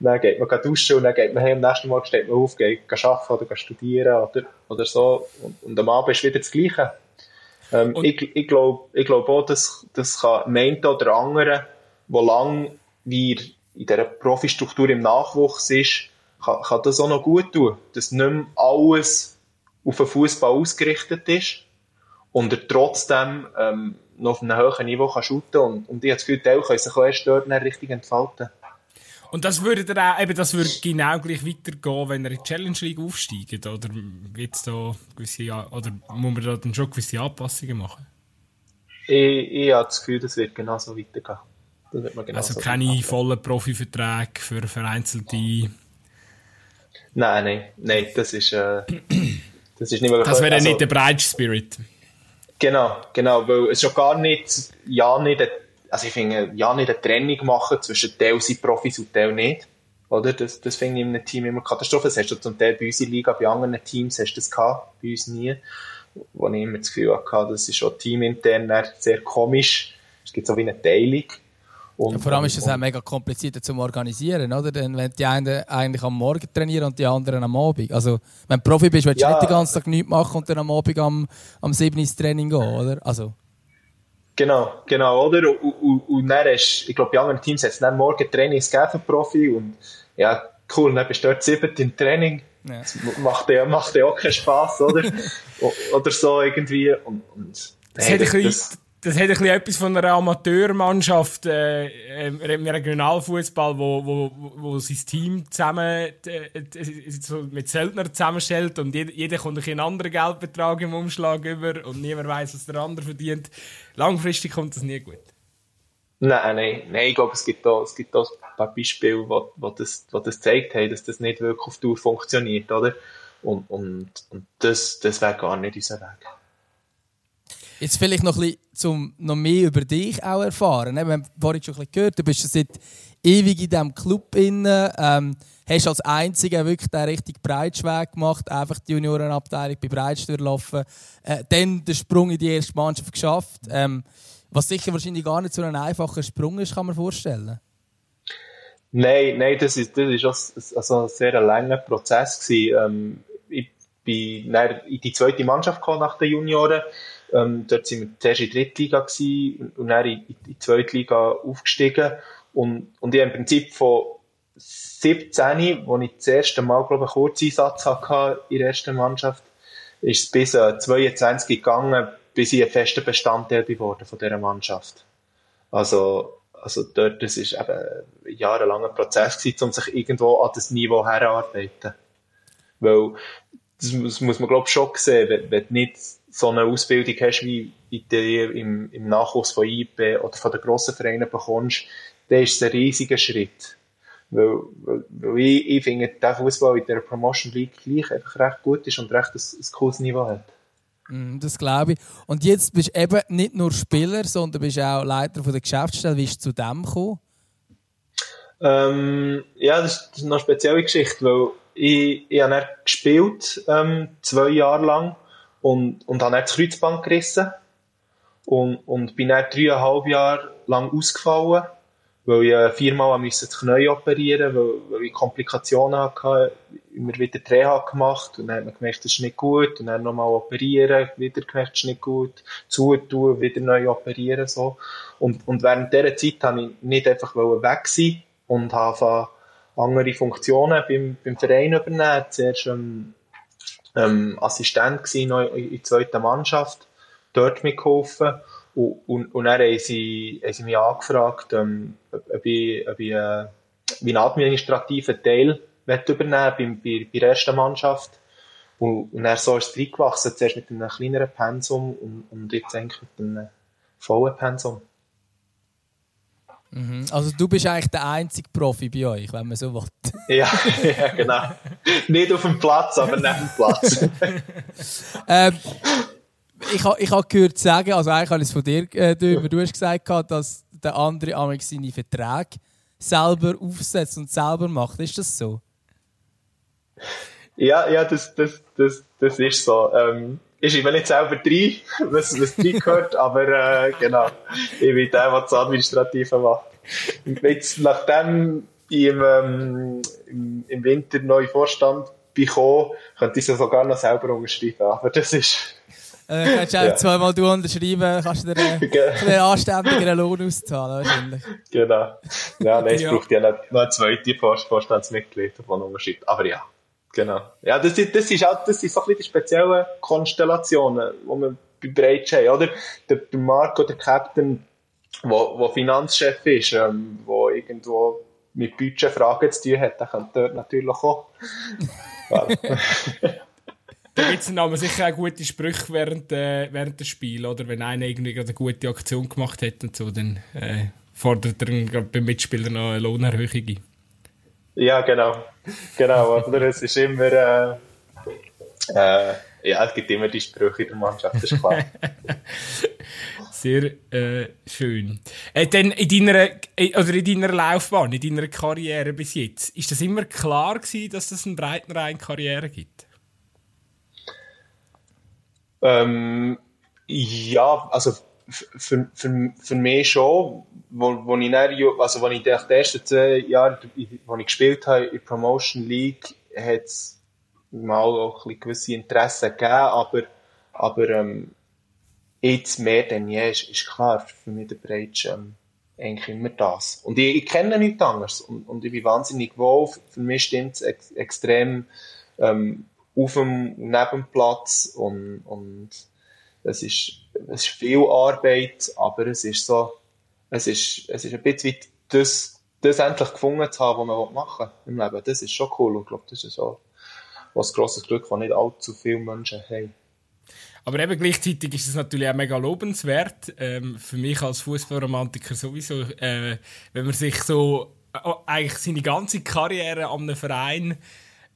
dann geht man duschen und dann geht man heim, am nächsten Morgen steht man auf, geht, geht arbeiten oder geht studieren oder, oder so. Und, und am Abend ist wieder das Gleiche. Ähm, ich, ich glaube ich glaub auch, dass, das kann meint oder andere, wo lang wir in dieser Profistruktur im Nachwuchs ist, kann, kann das auch noch gut tun, dass nicht mehr alles auf den Fußball ausgerichtet ist und er trotzdem ähm, noch auf einem höheren Niveau kann shooten und, und ich habe das Gefühl, die können sich auch erst dort richtig entfalten. Und das würde er auch, eben, das würde genau gleich weitergehen, wenn er in die Challenge League aufsteigt, oder wird's da gewisse, oder muss man da dann schon gewisse Anpassungen machen? Ich, ich habe das Gefühl, das wird genauso weitergehen. Genau also so keine vollen Profiverträge für vereinzelte. Nein, nein, nein, das ist, äh, das ist nicht mehr. Das wäre also, nicht der Breitsch Spirit. Genau, genau, weil es schon gar nicht, ja nicht, also ich finde, ja nicht eine Trennung machen zwischen Teil sind Profis und Teil nicht. Oder? Das, das finde ich in einem Team immer Katastrophe. Das hast du zum Teil bei uns in der Liga, bei anderen Teams hast du das gehabt, bei uns nie. Wo ich immer das Gefühl hatte, das ist schon teamintern sehr komisch. Es gibt so wie eine Teilung. Und, ja, vor allem ist es auch mega kompliziert zum Organisieren, oder? Denn wenn die einen eigentlich am Morgen trainieren und die anderen am Abend. Also, wenn du Profi bist, willst du ja. nicht den ganzen Tag nichts machen und dann am Abend am, am 7 ins Training gehen, oder? Also. Genau, genau, oder? Und, und, und dann hast, ich glaube, bei anderen Teams hat es dann morgen Trainings gegeben für Profi und ja, cool, dann bist du dort 7 im Training. Ja. Das macht ja, macht ja auch keinen Spass, oder? oder so irgendwie. Und, und, hey, das, das, das hat ein etwas von einer Amateurmannschaft äh, im Regionalfußball, wo, wo, wo sein Team zusammen äh, so mit Söldner zusammenstellt und jeder, jeder kommt einen anderen Geldbetrag im Umschlag über und niemand weiß, was der andere verdient. Langfristig kommt das nie gut. Nein, nein, nein, ich glaube, es gibt da, es gibt da ein paar Beispiele, wo, wo, das, wo das zeigt haben, dass das nicht wirklich auf Dauer funktioniert, oder? Und, und, und das, das wäre gar nicht unser Weg. Jetzt vielleicht noch ein bisschen, zum noch mehr über dich auch erfahren. Wir haben vorhin schon ein bisschen gehört, du bist seit ewig in diesem Club inne, ähm, hast als Einziger wirklich den richtig Breitschweg gemacht, einfach die Juniorenabteilung bei Breitsch durchlaufen, äh, dann den Sprung in die erste Mannschaft geschafft, ähm, was sicher wahrscheinlich gar nicht so ein einfacher Sprung ist, kann man vorstellen. Nein, nein, das ist, das ist also ein sehr langer Prozess. Ähm, ich bin in die zweite Mannschaft nach den Junioren ähm, dort sind wir zuerst in der Drittliga gewesen und dann in, in die Zweitliga aufgestiegen. Und, und ich habe im Prinzip von 17, wo ich das erste Mal, glaube ich, einen Kurzeinsatz hatte in der ersten Mannschaft, ist es bis äh, 22 gegangen, bis ich ein fester Bestandteil geworden von dieser Mannschaft. Also, also dort, das ist eben ein jahrelanger Prozess gewesen, um sich irgendwo an das Niveau herarbeiten. Weil, das, das muss man, glaube ich, schon sehen, wenn, wenn nicht so eine Ausbildung hast, wie, wie du im, im Nachwuchs von IB oder von den grossen Vereinen bekommst, dann ist es ein riesiger Schritt. Weil, weil, weil ich, ich finde, der Fußball in der Promotion League gleich einfach recht gut ist und recht ein, ein cooles Niveau hat. Mm, das glaube ich. Und jetzt bist du eben nicht nur Spieler, sondern bist auch Leiter von der Geschäftsstelle. Wie bist du zu dem gekommen? Ähm, ja, das ist eine spezielle Geschichte, weil ich, ich habe gespielt, ähm, zwei Jahre lang und, und habe dann das Kreuzband gerissen und, und bin dann dreieinhalb Jahre lang ausgefallen, weil ich viermal musste das Knie operieren weil, weil ich Komplikationen hatte, immer wieder Reha gemacht und dann hat man gemerkt, das ist nicht gut und dann nochmal operieren, wieder gemerkt, das ist nicht gut, zutun, wieder neu operieren, so. Und, und während dieser Zeit habe ich nicht einfach weg sein und habe andere Funktionen beim, beim Verein übernehmen. Zuerst ähm, ähm, Assistent gewesen, in der zweiten Mannschaft, dort mitgeholfen. Und, und, und dann haben sie, haben sie mich angefragt, ähm, ob ich, ob ich äh, wie einen administrativen Teil übernehmen bei, bei, bei der ersten Mannschaft. Und, und dann so ist es reingewachsen, zuerst mit einem kleineren Pensum und, und jetzt eigentlich mit einem vollen Pensum. Mhm. Also du bist eigentlich der einzige Profi bei euch, wenn man so will. ja, ja, genau. Nicht auf dem Platz, aber neben dem Platz. ähm, ich habe ich ha gehört sagen, also eigentlich habe ich es von dir äh, du, du hast gesagt, dass der andere Amix seine Verträge selber aufsetzt und selber macht. Ist das so? Ja, ja, das, das, das, das ist so. Ähm, ich bin nicht selber drin, was, was drin gehört, aber äh, genau, ich bin der, der das Administrative macht. Und jetzt, nachdem ich im, ähm, im, im Winter neu Vorstand bekomme, könnte ich es sogar noch selber unterschreiben, aber das ist... Äh, kannst du auch ja. zweimal du unterschreiben, kannst du dir einen anständigeren Lohn auszahlen, wahrscheinlich. Genau. Ja, nein, es ja. braucht ja noch, noch ein zweites Vorstandsmitglied, das unterschreibt. Aber ja. Genau. Ja, das, das, ist auch, das sind so ein bisschen die speziellen Konstellationen, die wir bei Breitsch haben, oder? Der, der Marco, der Captain, wo, wo Finanzchef ist, ähm, wo irgendwo mit Budgetfragen zu tun hat, der könnte dort natürlich auch. da gibt es dann sicher auch gute Sprüche während, äh, während des Spiels, oder? Wenn einer irgendwie eine gute Aktion gemacht hat und so, dann äh, fordert er beim Mitspieler noch eine Lohnerhöhung. Ja, genau. Genau, oder? Es ist immer, äh, äh, ja, es gibt immer die Sprüche in der Mannschaft, das ist klar. Sehr äh, schön. Äh, dann in deiner, äh, oder in deiner Laufbahn, in deiner Karriere bis jetzt, ist das immer klar gewesen, dass es eine Breitenrein-Karriere gibt? Ähm, ja, also für, für, für mich schon, wo, wo ich dann, also wo ich die ersten zwei Jahre, wo ich gespielt habe in der Promotion League, hat es mal auch ein gewisse Interessen gegeben, aber, aber ähm, jetzt mehr denn je ist, ist klar, für mich der Breitsch ähm, eigentlich immer das. Und ich, ich kenne nichts anderes und, und ich bin wahnsinnig wohl, für mich stimmt es ex extrem ähm, auf dem Nebenplatz und, und es ist, es ist viel Arbeit, aber es ist so, es ist, es ist ein bisschen wie das, das endlich gefunden zu haben, was man machen will im Leben. Das ist schon cool und ich glaube, das ist so was grosses Glück, das nicht allzu viele Menschen haben. Aber eben gleichzeitig ist es natürlich auch mega lobenswert. Ähm, für mich als Fußballromantiker sowieso, äh, wenn man sich so äh, eigentlich seine ganze Karriere an einem Verein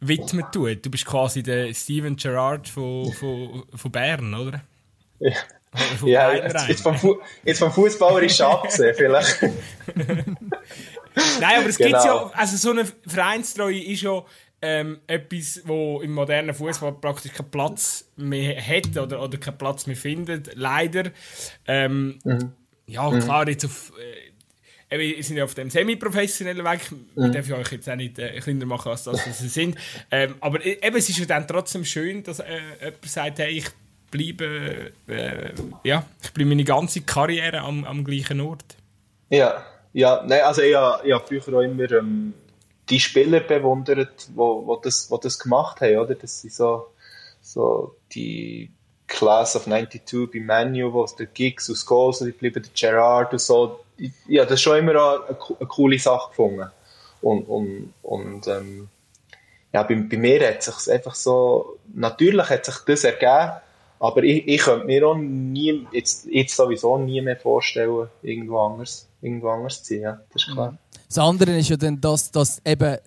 widmet tut. Du bist quasi der Steven Gerrard von, von, von Bern, oder? Ja, ja jetzt, jetzt, vom Fu jetzt vom Fußballer ist abgesehen, vielleicht. Nein, aber es genau. gibt ja, also so eine Vereinstreue ist ja ähm, etwas, wo im modernen Fußball praktisch keinen Platz mehr hat oder, oder keinen Platz mehr findet, leider. Ähm, mhm. Ja, mhm. klar, jetzt auf. Äh, wir sind ja auf dem semi-professionellen Weg. Mhm. darf ich euch jetzt auch nicht äh, kleiner machen, als das, was sie sind. Ähm, aber e-, eben, es ist ja dann trotzdem schön, dass äh, jemand sagt, hey, ich bleibe, äh, ja, ich bleibe meine ganze Karriere am, am gleichen Ort. Ja, ja, nein, also ich, ich habe früher auch immer ähm, die Spieler bewundert, wo, wo, das, wo das gemacht haben, oder? Das sind so, so die Class of 92 bei Manu, wo es der Gigs und Scholes und bleiben der Gerard und so. Ja, das ist schon immer eine, eine coole Sache gefunden. Und, und, und ähm, ja, bei, bei mir hat sich einfach so, natürlich hat sich das ergeben, aber ich, ich könnte mir auch nie, jetzt, jetzt sowieso nie mehr vorstellen, irgendwo anders, irgendwo anders zu ziehen. Das ist klar. Das andere ist ja dann, dass, dass eben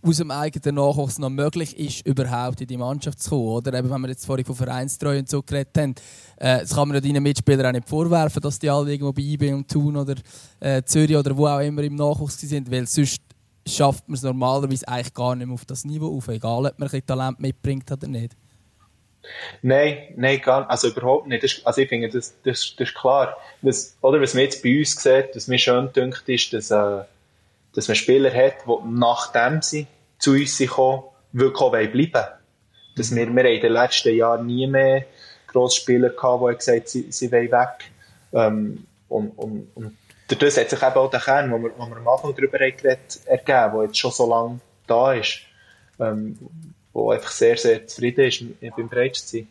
aus dem eigenen Nachwuchs noch möglich ist, überhaupt in die Mannschaft zu kommen. Oder eben, wenn wir jetzt vorhin von Vereinstreu und so geredet haben, äh, das kann man ja deinen Mitspielern auch nicht vorwerfen, dass die alle irgendwo bei IB und Thun oder äh, Zürich oder wo auch immer im Nachwuchs sind, weil sonst schafft man es normalerweise eigentlich gar nicht mehr auf das Niveau auf, egal ob man ein Talent mitbringt oder nicht. Nein, nein, gar also überhaupt nicht. Das, also ich finde, das, das, das ist klar. Was, oder was man jetzt bei uns sieht, was mir schön dünkt, ist, dass, äh, dass man Spieler hat, die nachdem sie zu uns sind gekommen, wirklich auch bleiben wollen. Dass wir, wir haben in den letzten Jahren nie mehr Grossspieler gehabt, die gesagt haben, sie, sie wollen weg. Ähm, und, und, und dadurch hat sich eben auch der Kern, wo wir, wo wir am Anfang darüber geredet ergeben, der jetzt schon so lange da ist. Ähm, wo einfach sehr, sehr zufrieden ist beim Breitsch zu sein.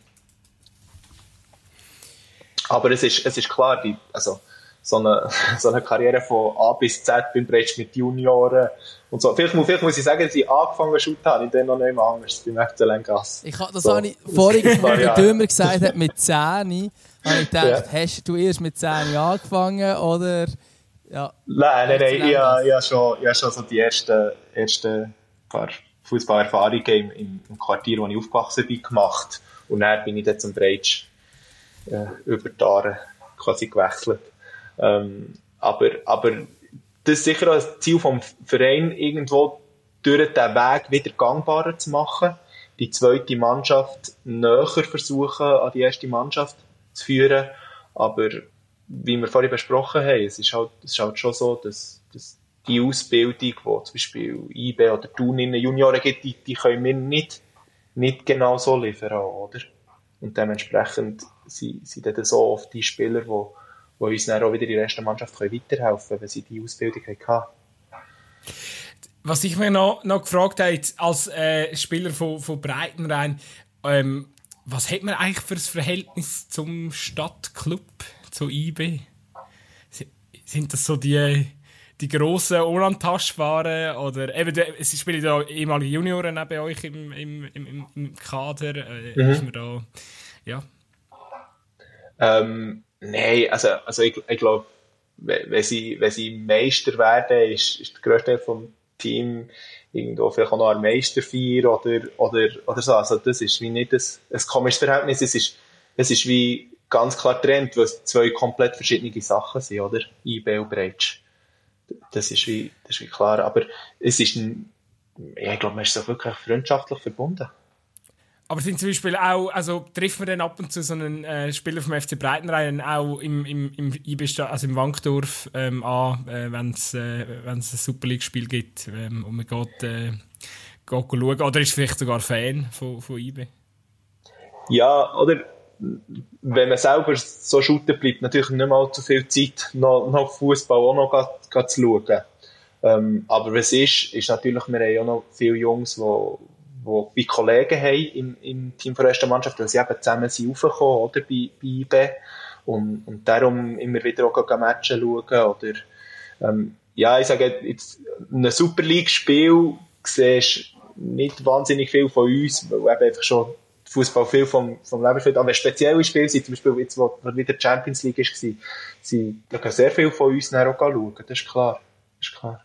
Aber es ist, es ist klar, die, also, so eine, so eine Karriere von A bis Z beim Breitsch mit Junioren und so. Vielleicht, vielleicht muss ich sagen, dass ich angefangen zu habe, ich dann noch nicht mehr anders beim FC Lengas. Ich, das so. habe ich vorhin, wie Dömer gesagt hat, mit 10, habe ich gedacht, ja. hast du erst mit 10 angefangen oder... Ja. Nein, nein, nein, ich, ich, ich habe schon, ich habe schon so die ersten, ersten paar Fußballerfahrungen im, im, Quartier, wo ich aufgewachsen bin, gemacht. Und dann bin ich dann zum Breitsch äh, über die Jahre quasi gewechselt. Ähm, aber, aber das ist sicher ein Ziel vom Verein, irgendwo durch den Weg wieder gangbarer zu machen, die zweite Mannschaft näher versuchen, an die erste Mannschaft zu führen. Aber wie wir vorhin besprochen haben, es ist halt, es ist halt schon so, dass, dass die Ausbildung, die zum Beispiel IB oder Thun in den Junioren gibt, die, die können wir nicht, nicht genau so liefern, oder? Und dementsprechend sind, sind dann so oft die Spieler, die, die uns dann auch wieder in der ersten Mannschaft können weiterhelfen können, wenn sie die Ausbildung hatten. Was ich mir noch, noch gefragt habe, als äh, Spieler von, von Breitenrhein, ähm, was hat man eigentlich für ein Verhältnis zum Stadtclub, zu IB? Sind das so die die grossen, unantastbaren oder eben, es spielen ja ehemalige Junioren bei euch im, im, im, im Kader. Äh, mhm. Ist man da, ja. Ähm, Nein, also, also ich, ich glaube, wenn sie, wenn sie Meister werden, ist, ist der grösste Teil vom Team irgendwo vielleicht auch noch ein Meisterfeier oder, oder, oder so. Also das ist wie nicht ein, ein komisches Verhältnis. Es ist, es ist wie ganz klar trennt, weil es zwei komplett verschiedene Sachen sind, oder? IB und Breitsch. Das ist wie, das ist wie klar. Aber es ist ein, ja, ich glaube, man ist so wirklich freundschaftlich verbunden. Aber sind zum Beispiel auch, also trifft man dann ab und zu so einen äh, Spieler vom FC Breitenrein auch im, im, im, also im Wankdorf ähm, an, äh, wenn es äh, ein Super League-Spiel gibt ähm, und man geht, äh, geht schauen? Oder ist vielleicht sogar Fan von, von IB? Ja, oder wenn man selber so shooten bleibt, natürlich nicht mal zu viel Zeit, noch, noch Fußball auch noch grad, grad zu schauen. Ähm, aber was ist, ist natürlich, wir haben auch noch viele Jungs, die wo wie Kollegen haben im, im Team der ersten Mannschaft, weil sie eben zusammen sind raufgekommen, oder, bei, bei IB. Und, und darum immer wieder auch Matchen schauen, oder, ähm, ja, ich sage jetzt, ein Super League-Spiel siehst nicht wahnsinnig viel von uns, weil eben einfach schon Fußball viel vom, vom Leben spielt. Aber spezielle Spiele sind, zum Beispiel jetzt, wo wieder Champions League war, sind, da können sehr viel von uns auch schauen, das ist klar. Das ist klar.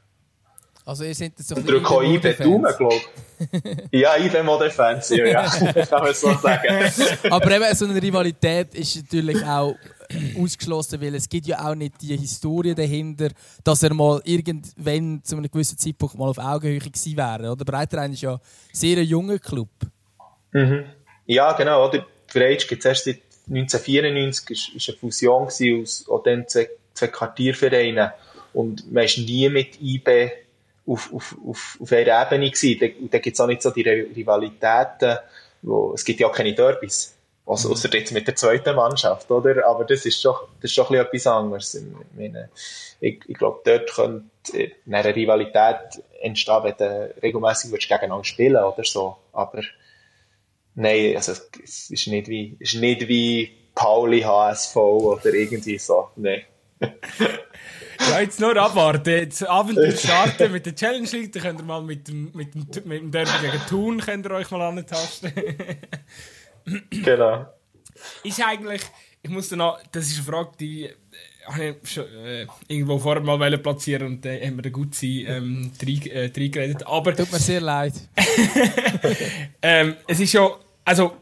Also ihr seid so ein bisschen auch IB Daumen, glaube ich. ja, IB Modefans, ja, ja. kann man so sagen. Aber eben so eine Rivalität ist natürlich auch ausgeschlossen, weil es gibt ja auch nicht die Historie dahinter, dass er mal irgendwann zu einem gewissen Zeitpunkt mal auf Augenhöhe gewesen wäre. Oder Breiterein ist ja ein sehr junger Club. Mhm. Ja, genau. Oder Freitsch gibt es erst seit 1994, ist, ist eine Fusion aus auch dann zwei, zwei Quartiervereinen. Und man ist nie mit IB auf, auf, auf, auf einer Ebene gewesen. Und da gibt es auch nicht so die Rivalitäten, wo, es gibt ja auch keine Derbys. Also, mhm. außer jetzt mit der zweiten Mannschaft, oder? Aber das ist schon, das ist schon etwas anderes. Ich, meine, ich, ich glaube, dort könnte eine Rivalität entstehen, wenn du regelmässig gegeneinander spielen oder so. Aber, nein, also, es ist nicht wie, es ist nicht wie Pauli HSV oder irgendwie so. Nein. Ja, jetzt nur abwarten. Das Abenteuer starten mit der Challenge League. Dann könnt ihr mal mit dem, mit dem, mit dem Derby gegen Thun könnt ihr euch mal antasten. genau. Ist eigentlich, ich muss da noch, das ist eine Frage, die habe ich schon äh, irgendwo vorher mal platzieren und dann äh, haben wir den Gutzi ähm, reingeredet. Äh, Aber. Tut mir sehr leid. ähm, es ist ja, also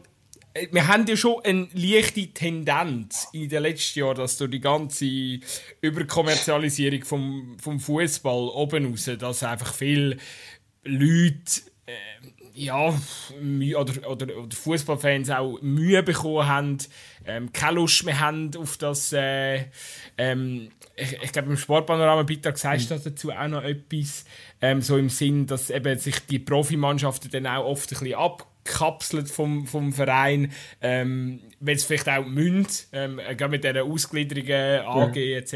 äh, wir haben ja schon eine leichte Tendenz in den letzten Jahren, dass durch die ganze Überkommerzialisierung vom, vom Fußball oben raus, dass einfach viele Leute äh, ja, oder, oder, oder Fußballfans auch Mühe bekommen haben, ähm, keine Lust mehr haben auf das. Äh, ähm, ich, ich glaube, im Sportpanorama-Beitrag sagst du mhm. dazu auch noch etwas, ähm, so im Sinn, dass eben sich die Profimannschaften dann auch oft ein bisschen ab abkapselt vom, vom Verein, ähm, wenn es vielleicht auch münd, ähm, mit dieser Ausgliederungen AG mhm. etc.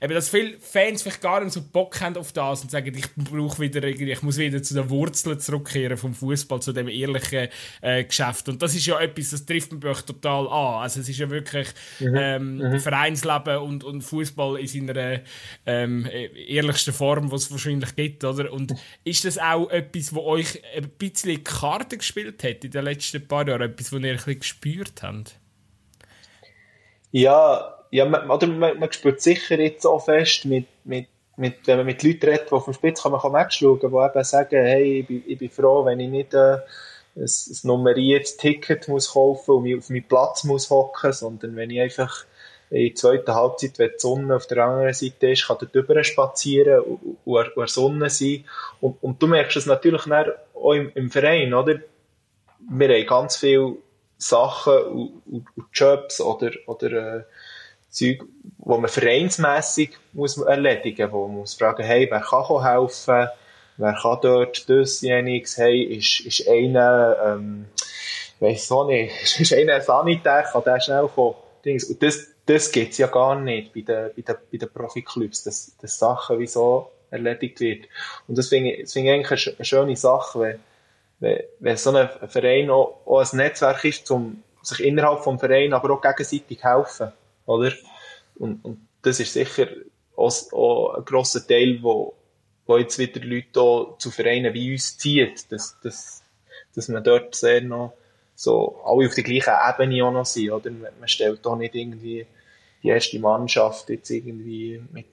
Eben, dass viele Fans vielleicht gar nicht so Bock haben auf das und sagen, ich brauche wieder irgendwie, ich muss wieder zu den Wurzeln zurückkehren vom Fußball, zu dem ehrlichen äh, Geschäft. Und das ist ja etwas, das trifft mich total an. Also es ist ja wirklich mhm. Ähm, mhm. Vereinsleben und, und Fußball in seiner ähm, ehrlichsten Form, was es wahrscheinlich gibt, oder? Und ist das auch etwas, wo euch ein bisschen Karte gespielt hat in den letzten paar Jahren, etwas, was ihr ein bisschen gespürt habt? Ja, ja man, oder man, man spürt sicher jetzt auch fest, mit, mit, mit, wenn man mit Leuten redet, die auf dem Spitz kann man schauen, die eben sagen, hey, ich bin, ich bin froh, wenn ich nicht äh, ein, ein nummeriertes Ticket muss kaufen und mich auf meinen Platz muss hocken, sondern wenn ich einfach in der zweiten Halbzeit, wenn die Sonne auf der anderen Seite ist, kann dort drüber spazieren und, und, Sonne sein. Und, und du merkst es natürlich auch im, im Verein, oder? Wir haben ganz viele Sachen und, und, Jobs oder, oder äh, Zeug, wo man vereinsmässig muss erledigen wo man muss fragen, hey, wer kann helfen, wer kann dort dasjeniges, hey, ist, ist einer, ähm, weiss auch nicht, ist einer Sanitär, kann der schnell kommen, Und das, das gibt's ja gar nicht bei den, bei den, bei den Profi-Clubs, dass, dass Sachen wie so erledigt wird. Und das finde ich, das finde ich eigentlich eine, schöne Sache, wenn, wenn, so ein Verein auch, auch ein Netzwerk ist, um sich innerhalb vom Verein aber auch gegenseitig helfen, oder? Und, und das ist sicher auch, auch ein grosser Teil, wo, wo jetzt wieder Leute auch zu Vereinen wie uns zieht, dass, dass, dass man dort sehr noch so alle auf der gleichen Ebene auch noch sind, oder? Man stellt da nicht irgendwie die erste Mannschaft jetzt irgendwie mit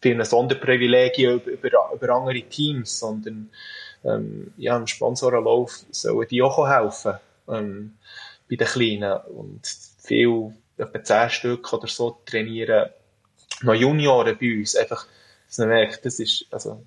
vielen Sonderprivilegien über, über andere Teams, sondern ähm, ja, im Sponsorenlauf sollen die auch helfen ähm, bei den Kleinen und viel, etwa zehn Stück oder so trainieren noch Junioren bei uns, einfach, dass man merkt, das ist, also,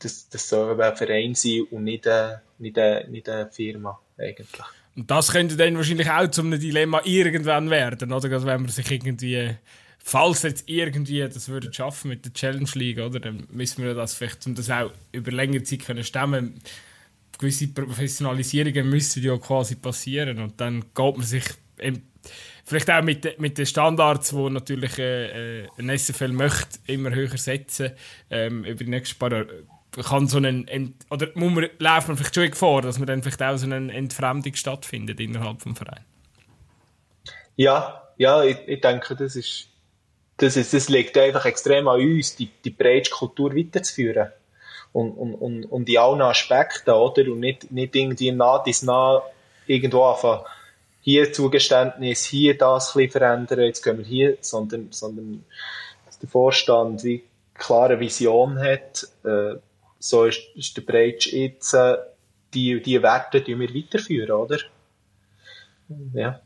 das, das soll ein Verein sein und nicht eine, nicht eine, nicht eine Firma, eigentlich. Und das könnte dann wahrscheinlich auch zu einem Dilemma irgendwann werden, oder? Also wenn man sich irgendwie, falls jetzt irgendwie das würde schaffen mit der Challenge League, oder? Dann müssen wir das vielleicht, um das auch über längere Zeit können stemmen, gewisse Professionalisierungen müssen ja quasi passieren und dann geht man sich vielleicht auch mit, mit den Standards, die natürlich äh, äh ein SFL möchte, immer höher setzen ähm, über die nächsten paar Jahre kann so einen oder muss man, läuft man vielleicht schon vor, dass man dann vielleicht auch so eine Entfremdung stattfindet innerhalb des Vereins? Ja, ja, ich, ich denke, das ist, das ist, das liegt einfach extrem an uns, die, die Breitsch-Kultur weiterzuführen. Und, und, und, und in allen Aspekten, oder? Und nicht, nicht irgendwie nah dies nah irgendwo anfangen, hier Zugeständnis, hier das ein bisschen verändern, jetzt gehen wir hier, sondern, sondern, dass der Vorstand wie klare Vision hat, äh, so ist, ist der Breitsch jetzt, äh, die, die Werte die wir weiterführen, oder? Ja.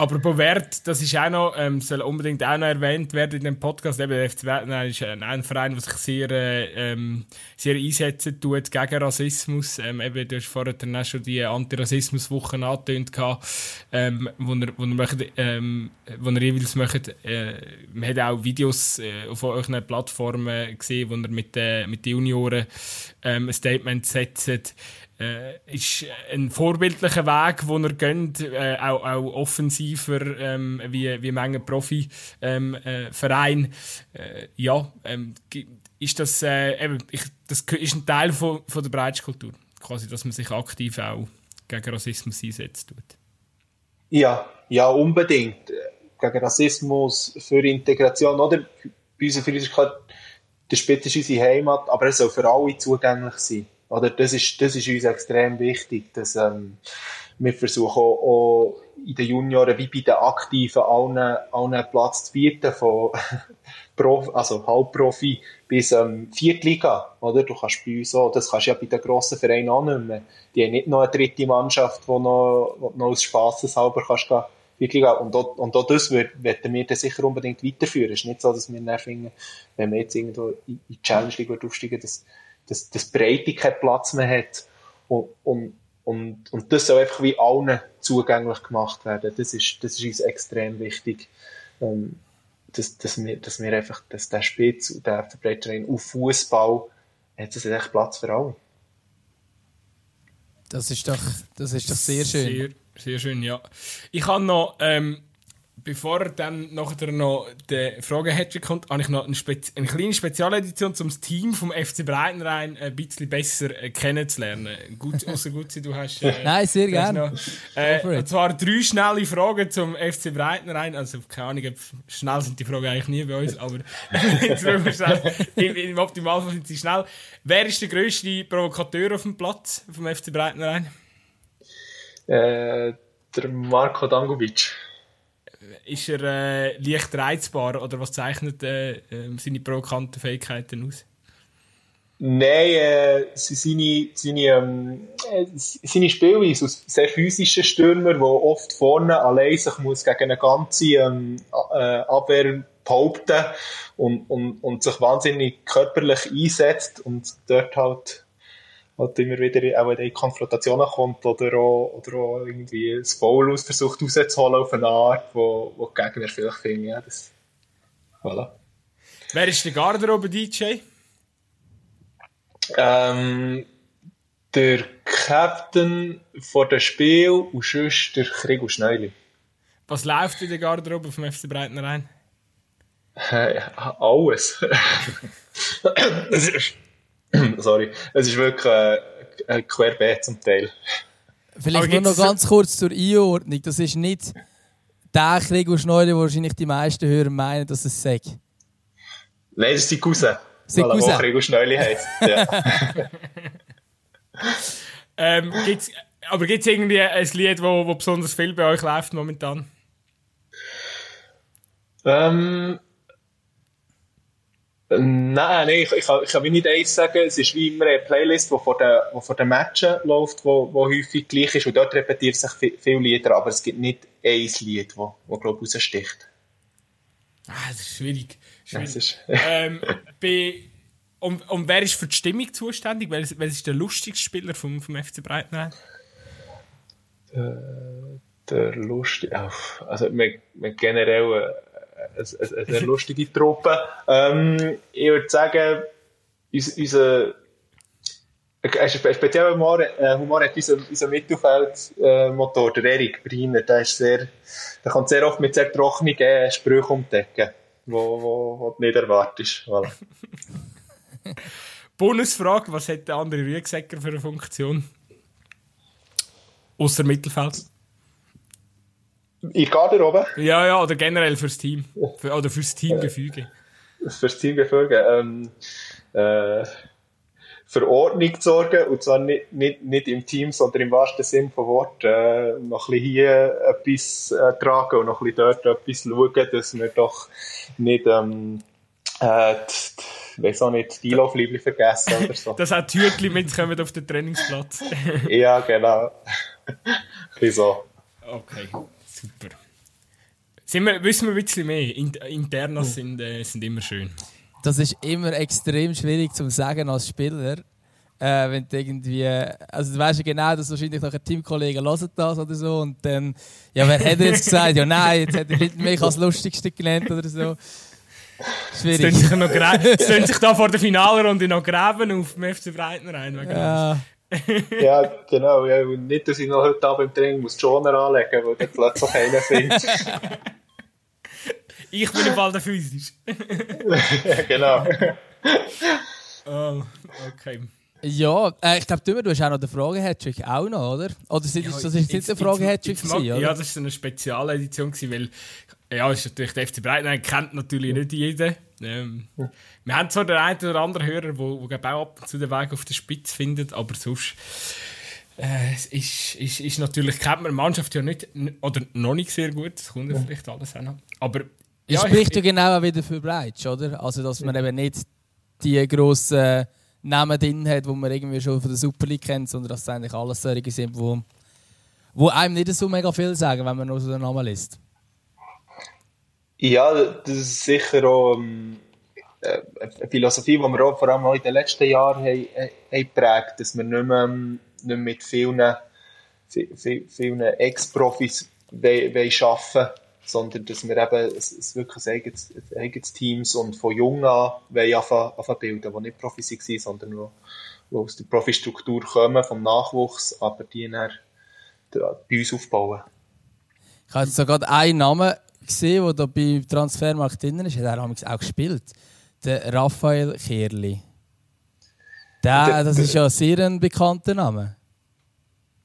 Apropos Wert, das ist auch noch, ähm, soll unbedingt auch noch erwähnt werden in dem Podcast. Eben, der FC Wettner ist ein, ein, Verein, der sich sehr, äh, ähm, sehr einsetzen tut gegen Rassismus. Ähm, eben, du hast vorher schon die Antirassismuswoche angetönt ähm, wo er, wo möchte, ähm, jeweils möchte, äh, man hat auch Videos äh, auf euren Plattformen gesehen, wo er mit, äh, mit den Junioren ähm, ein Statement setzt äh, ist ein vorbildlicher Weg, den er geht, äh, auch, auch offensiver ähm, wie, wie Menge Profi-Verein. Ähm, äh, ja, ähm, ist das, äh, eben, ich, das ist ein Teil von, von der Breitschkultur, quasi, dass man sich aktiv auch gegen Rassismus einsetzt. Tut. Ja, ja, unbedingt. Gegen Rassismus, für Integration, oder? Bei uns, ist der Spitze ist unsere Heimat, aber es soll für alle zugänglich sein. Oder das ist, das ist uns extrem wichtig, dass, ähm, wir versuchen auch, auch in den Junioren wie bei den Aktiven allen, allen Platz zu bieten, von Prof, also Halbprofi bis ähm, Viertliga, oder? Du kannst bei uns auch, das kannst du ja bei den grossen Vereinen auch nicht mehr. Die haben nicht noch eine dritte Mannschaft, die noch, wo noch aus Spasseshalber kannst gehen. Viertliga. Und auch, und auch das werden wir dann sicher unbedingt weiterführen. Es ist nicht so, dass wir dann finden, wenn wir jetzt irgendwo in die Challenge League aufsteigen, dass, dass, dass Breite keinen Platz mehr hat. Und, und, und, und das soll einfach wie allen zugänglich gemacht werden. Das ist, das ist uns extrem wichtig. Ähm, dass, dass, wir, dass wir einfach, dass der Spitz und der FC auf Fußball hat es echt Platz für alle. Das ist doch, das ist doch sehr schön. Sehr, sehr schön, ja. Ich habe noch, ähm, bevor dann nachher noch die Frage kommt, habe ich noch eine, Spezi eine kleine Spezialedition, um das Team vom FC Breitenrhein ein bisschen besser äh, kennenzulernen. Gut, außer gut, du hast. Äh, Nein, sehr gerne. Äh, und zwar drei schnelle Fragen zum FC Breitenrhein. Also, keine Ahnung, schnell sind die Fragen eigentlich nie bei uns, aber im, im Optimalfall sind sie schnell. Wer ist der grösste Provokateur auf dem Platz vom FC Breitenrhein? Äh, der Marco Dangovic ist er äh, leicht reizbar oder was zeichnet äh, ähm, seine provokanten Fähigkeiten aus? Nein, äh, seine, seine, ähm, äh, seine Spielweise aus sehr physischen Stürmer, der oft vorne allein sich muss gegen eine ganze ähm, äh, Abwehr behaupten und, und, und sich wahnsinnig körperlich einsetzt und dort halt halt immer wieder auch in Konfrontationen kommt oder auch, oder auch irgendwie das Foul aus versucht rauszuholen auf eine Art, wo, wo die Gegner vielleicht finden. Ja, das, voilà. Wer ist der Garderobe-DJ? Ähm, der Captain vor dem Spiel und sonst der Krieg und Schneuli. Was läuft in der Garderobe vom FC Breitner rein? Äh, alles. Sorry. Es ist wirklich äh, ein querbeet zum Teil. Vielleicht nur noch ganz kurz zur Einordnung. Das ist nicht der Krieg und Schneide, wo wahrscheinlich die meisten Hörer meinen, dass es sei. Nein, das ist die Cousin. Weil Cousin. er Krieg und Schneuli heisst. Ja. ähm, gibt's, aber gibt es irgendwie ein Lied, wo, wo besonders viel bei euch läuft momentan? ähm, Nein, nein, ich, ich, kann, ich kann wie nicht eins sagen. Es ist wie immer eine Playlist, die vor den, die vor den Matchen läuft, wo, wo häufig gleich ist. Und dort repetiert sich viel, viele Lieder, aber es gibt nicht ein Lied, wo, wo glaube ich, raussticht. Ah, das ist schwierig. schwierig. Das ist, ähm, bei, und, und wer ist für die Stimmung zuständig? Wer ist, wer ist der lustigste Spieler vom, vom FC Breitenrein? der lustige, also wir, wir generell eine, eine, sehr lustige Truppe. Ähm, ich würde sagen, unser, unser spezieller Humor, äh, Humor hat unser, unser Mittelfeldmotor, der Erik Briner, der ist sehr, der kann sehr oft mit sehr trockenen äh, Sprüchen umdecken, wo, wo, wo du nicht erwartest. Voilà. Bonusfrage: Was hat der andere Rüegsäcker für eine Funktion? Außer Mittelfeld? In Garderobe, Ja, ja, oder generell fürs Team. Für, oder fürs Teamgefüge. fürs Teamgefüge, ähm, äh, für Ordnung zu sorgen, und zwar nicht, nicht, nicht im Team, sondern im wahrsten Sinn von Wort, äh, noch ein bisschen hier etwas äh, tragen und noch ein bisschen dort etwas schauen, dass wir doch nicht, ähm, äh, die, weiss auch nicht, die Einlaufliebli vergessen oder so. Dass auch die Hütchen mitkommen auf den Trainingsplatz. ja, genau. ein bisschen so. Okay, super. Sind wir, wissen wir ein bisschen mehr? In, Internas sind, äh, sind immer schön. Das ist immer extrem schwierig zu sagen als Spieler. Äh, wenn du irgendwie, also du weißt ja genau, dass wahrscheinlich noch ein Teamkollege das oder so und dann, ja, wer hätte jetzt gesagt, ja nein, jetzt hätte er mich als Lustigste genannt oder so. Es Schwierig. sich, noch es sich da vor der Finalrunde noch graben auf dem FC Breitner ein. Ja, Ja, genau. Ja, und nicht, dass ich noch heute Abend im Training muss Joner anlegen muss, weil dann plötzlich einer findet. Ich bin im Fall der physisch. ja, genau. Oh, okay. ja äh, ich glaube, du, hast auch noch den Frage-Hattrick auch noch, oder? Oder sind, das ist jetzt nicht der Frage-Hattrick Jetzt- jetzt? Ja, das war eine Spezialedition, weil ja, ist natürlich der FC Breitner kennt natürlich nicht jeder. Ähm, wir haben zwar den einen oder anderen Hörer, wo, wo glaub, auch ab und zu den Weg auf der Spitze findet, aber sonst äh, es ist, ist, ist natürlich kennt man die Mannschaft ja nicht oder noch nicht sehr gut. Das kommt ja vielleicht alles auch noch. Aber Das ja, spricht ich, ja genau auch wieder für Breitsch, oder? Also, dass man eben nicht die grossen Namen drin hat, die man irgendwie schon von der Super League kennt, sondern dass es eigentlich alles solche sind, wo, wo einem nicht so mega viel sagen, wenn man nur so den Namen liest. Ja, das ist sicher auch ähm, äh, eine Philosophie, die wir auch vor allem auch in den letzten Jahren haben, äh, haben geprägt dass wir nicht mehr, ähm, nicht mehr mit vielen, vi- vi- vielen Ex-Profis arbeiten sondern dass wir eben es, wirklich ein eigenes, ein eigenes Teams und von jung an wollen anfangen, bilden, die nicht Profis waren, sondern die, die aus der Profistruktur kommen, vom Nachwuchs, aber die dann bei uns aufbauen. Ich habe jetzt sogar einen Namen gesehen, der da beim Transfermarkt drin ist, hat er auch gespielt. Der Raphael Kerli. Der, das ist ja sehr ein bekannter Name.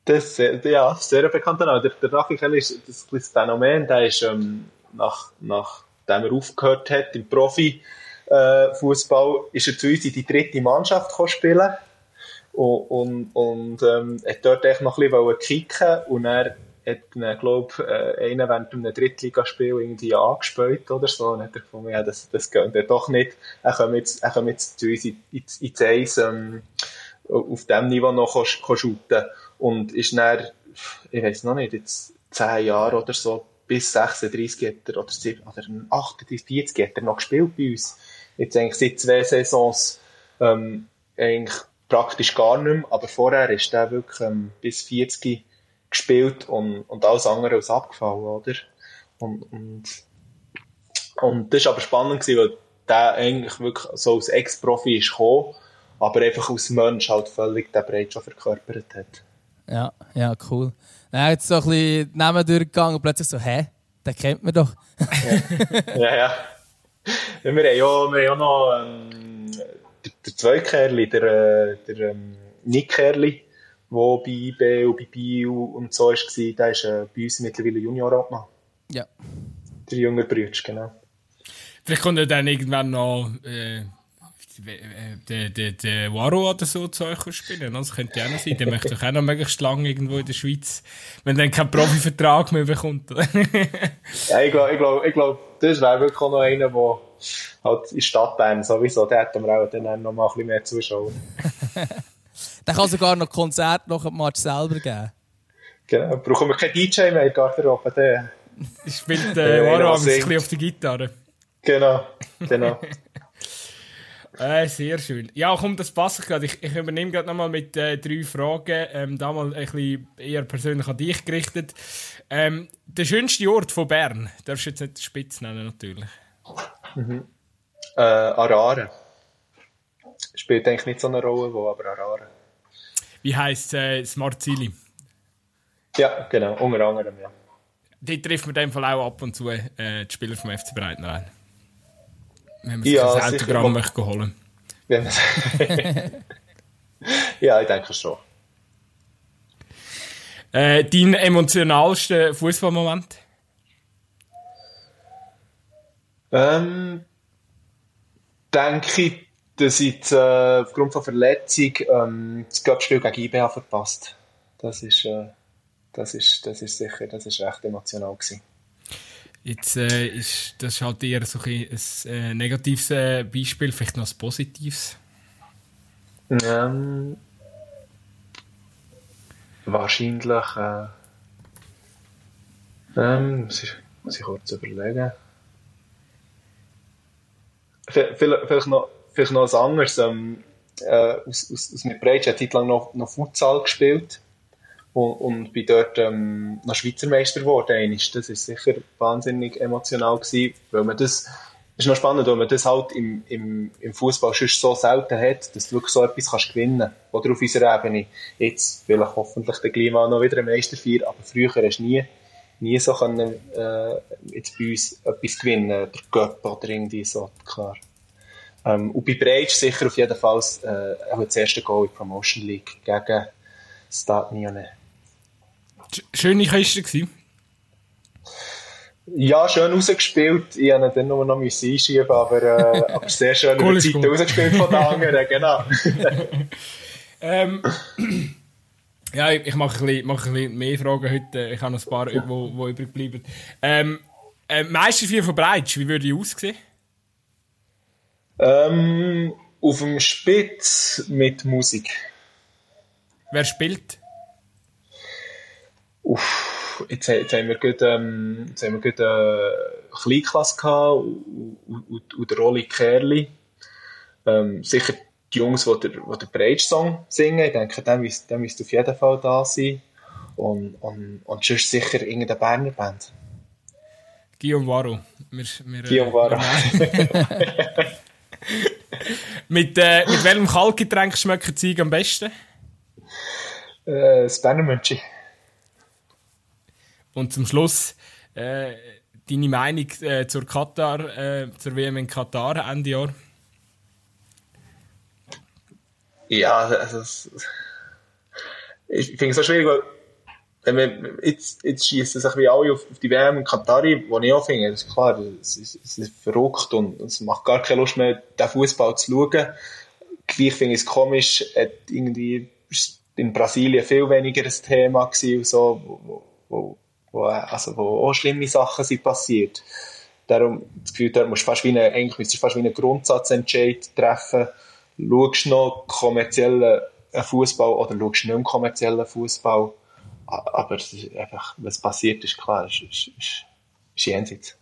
Das, ja, sehr bekannter Name. Der, der Raphael Kerli ist das, das Phänomen, der ist ähm, nach, nachdem er aufgehört hat im Profi, äh, Fußball ist er zu uns in die dritte Mannschaft spielen und, und, und ähm, hat dort echt noch ein bisschen kicken und er hat dann, glaub, äh, einer während einem Drittligaspiel irgendwie angespielt oder so und hat er gefunden, ja, das, das geht dann doch nicht. Er kommt jetzt, er kommt jetzt zu uns ins, ins Eis, ähm, auf dem Niveau noch shooten und ist dann, ich weiß noch nicht, jetzt zehn Jahre oder so, bis 36 hat er, oder, 7, oder 38, 40 hat er noch gespielt bei uns. Jetzt eigentlich seit zwei Saisons, ähm, eigentlich praktisch gar nicht mehr, aber vorher ist er wirklich ähm, bis 40 gespielt und, und alles andere ist abgefallen, oder? Und, und, und das war aber spannend, gewesen, weil der eigentlich wirklich so als Ex-Profi ist gekommen, aber einfach als Mensch halt völlig den Breit schon verkörpert hat. Ja, ja, cool. Dann hat so ein bisschen Namen durchgegangen und plötzlich so, hä, den kennt man doch. ja, ja. ja. Wir haben ja, wir haben ja noch ähm, der, der Zweikerli, der, äh, der ähm, Nick Kerli, der bei IB und bei Bio und so war, der ist äh, bei uns mittlerweile Junior-Obmann. Ja. Der junge Bruder, genau. Vielleicht kommt er dann irgendwann noch äh, der, der, der Waro oder so zu euch spielen. Das könnte ja auch noch sein. Der möchte doch auch noch möglichst lange irgendwo in der Schweiz, wenn dann keinen Profivertrag mehr bekommt. ja, ich glaube, ich glaub, ich glaub, das wäre wirklich auch noch einer, der halt in Stadt Bern sowieso, da hätten wir auch dann noch mal ein bisschen mehr Zuschauer. Dann kann sogar noch Konzert nach dem Match selber geben. Genau, brauchen wir keinen DJ mehr in Garderobe. Der spielt äh, Waro ein bisschen auf der Gitarre. Genau, genau. Äh, sehr schön. Ja, komm, das passt gerade. Ich, ich übernehme gerade nochmal mit äh, drei Fragen. Ähm, da mal ein bisschen eher persönlich an dich gerichtet. Ähm, der schönste Ort von Bern, darfst du jetzt nicht Spitz nennen, natürlich. Mhm. Äh, Arare. Spielt eigentlich nicht so eine Rolle, wo, aber Arare. Wie heisst äh, Smart Zili? Ja, genau, unter anderem, ja. Die trifft man in dem Fall auch ab und zu äh, die Spieler vom FC Breitenrein. Wenn man sich Ja, ein sicher. Autogramm möchte holen ja, ich denke schon. äh, Dein emotionalster Fußballmoment? Ähm, denke ich, dass ich jetzt, äh, aufgrund von Verletzung ähm, das Cup-Spiel gegen IBA verpasst. Das ist, äh, das ist, das ist sicher, das ist recht emotional gewesen. Jetzt äh, ist das ist halt eher so ein, ein äh, negatives äh, Beispiel, vielleicht noch ein positives. Ähm, wahrscheinlich, äh, ähm, muss ich, muss ich kurz überlegen. Vielleicht, vielleicht, noch, vielleicht noch was anderes. Ähm, äh, aus, aus, aus mit Breitsch Zeit lang noch, noch Futsal gespielt und, und bin dort ähm, noch Schweizer Meister geworden. einmal. Das ist sicher wahnsinnig emotional gewesen, weil man das ist noch spannend, weil man das halt im, im, im Fußball sonst so selten hat, dass du wirklich so etwas kannst gewinnen Oder auf unserer Ebene. Jetzt vielleicht hoffentlich der gleich mal noch wieder ein Meister feiern, aber früher hast du nie, nie so können, äh, jetzt bei uns etwas gewinnen, der Göpp oder irgendwie so, klar. Ähm, und bei Breitsch sicher auf jeden Fall äh, das erste Goal in der Promotion League gegen Stade. Sch- Schöne Kiste gewesen. Ja, schön rausgespielt. Ich ihn dann nur noch einschieben, aber, äh, aber sehr schön Goal über die Zeit rausgespielt von den anderen, genau. Ähm, ja, ich, ich mache ein, bisschen, mache ein bisschen mehr Fragen heute. Ich habe noch ein paar, die wo übrig bleiben. Ähm, äh, Meister 4 von Breitsch, wie würde die aussehen? Ähm, auf dem Spitz mit Musik. Wer spielt? Uff, jetzt, jetzt haben wir gerade, ähm, jetzt haben wir gerade äh, Kleinklasse gehabt und, und, und, der Rolli Kerli. Ähm, sicher die Jungs, die den, die den Breitsch-Song singen. Ich denke, der müsste, müsste auf jeden Fall da sein. Und, und, und sonst sicher irgendeine Berner Band. Guillaume Varro. Wir, wir, äh, Guillaume Varro. mit, äh, mit welchem Kaltgetränk schmeckt Zeug am besten? Äh, das. Und zum Schluss äh, deine Meinung äh, zur Katar, äh, zur WM in Katar Ende Jahr? Ja, also ich finde es so schwierig, weil wenn wir, jetzt, jetzt schießen sich wie alle auf, auf die WM in Katari, wo ich auch finde, das ist klar, es ist, es ist verrückt und es macht gar keine Lust mehr, den Fußball zu schauen. Gleich finde ich es komisch, hat irgendwie in Brasilien viel weniger ein Thema gewesen, so, wo, wo, wo, also, wo auch schlimme Sachen sind passiert. Darum, das Gefühl, da musst du fast wie eine, eigentlich müsstest du fast wie einen Grundsatzentscheid treffen. Schaust du noch kommerziellen Fußball oder schaust du nicht kommerziellen Fußball? Aber einfach, was passiert ist, klar, ist, ist, ist, ist jenseits.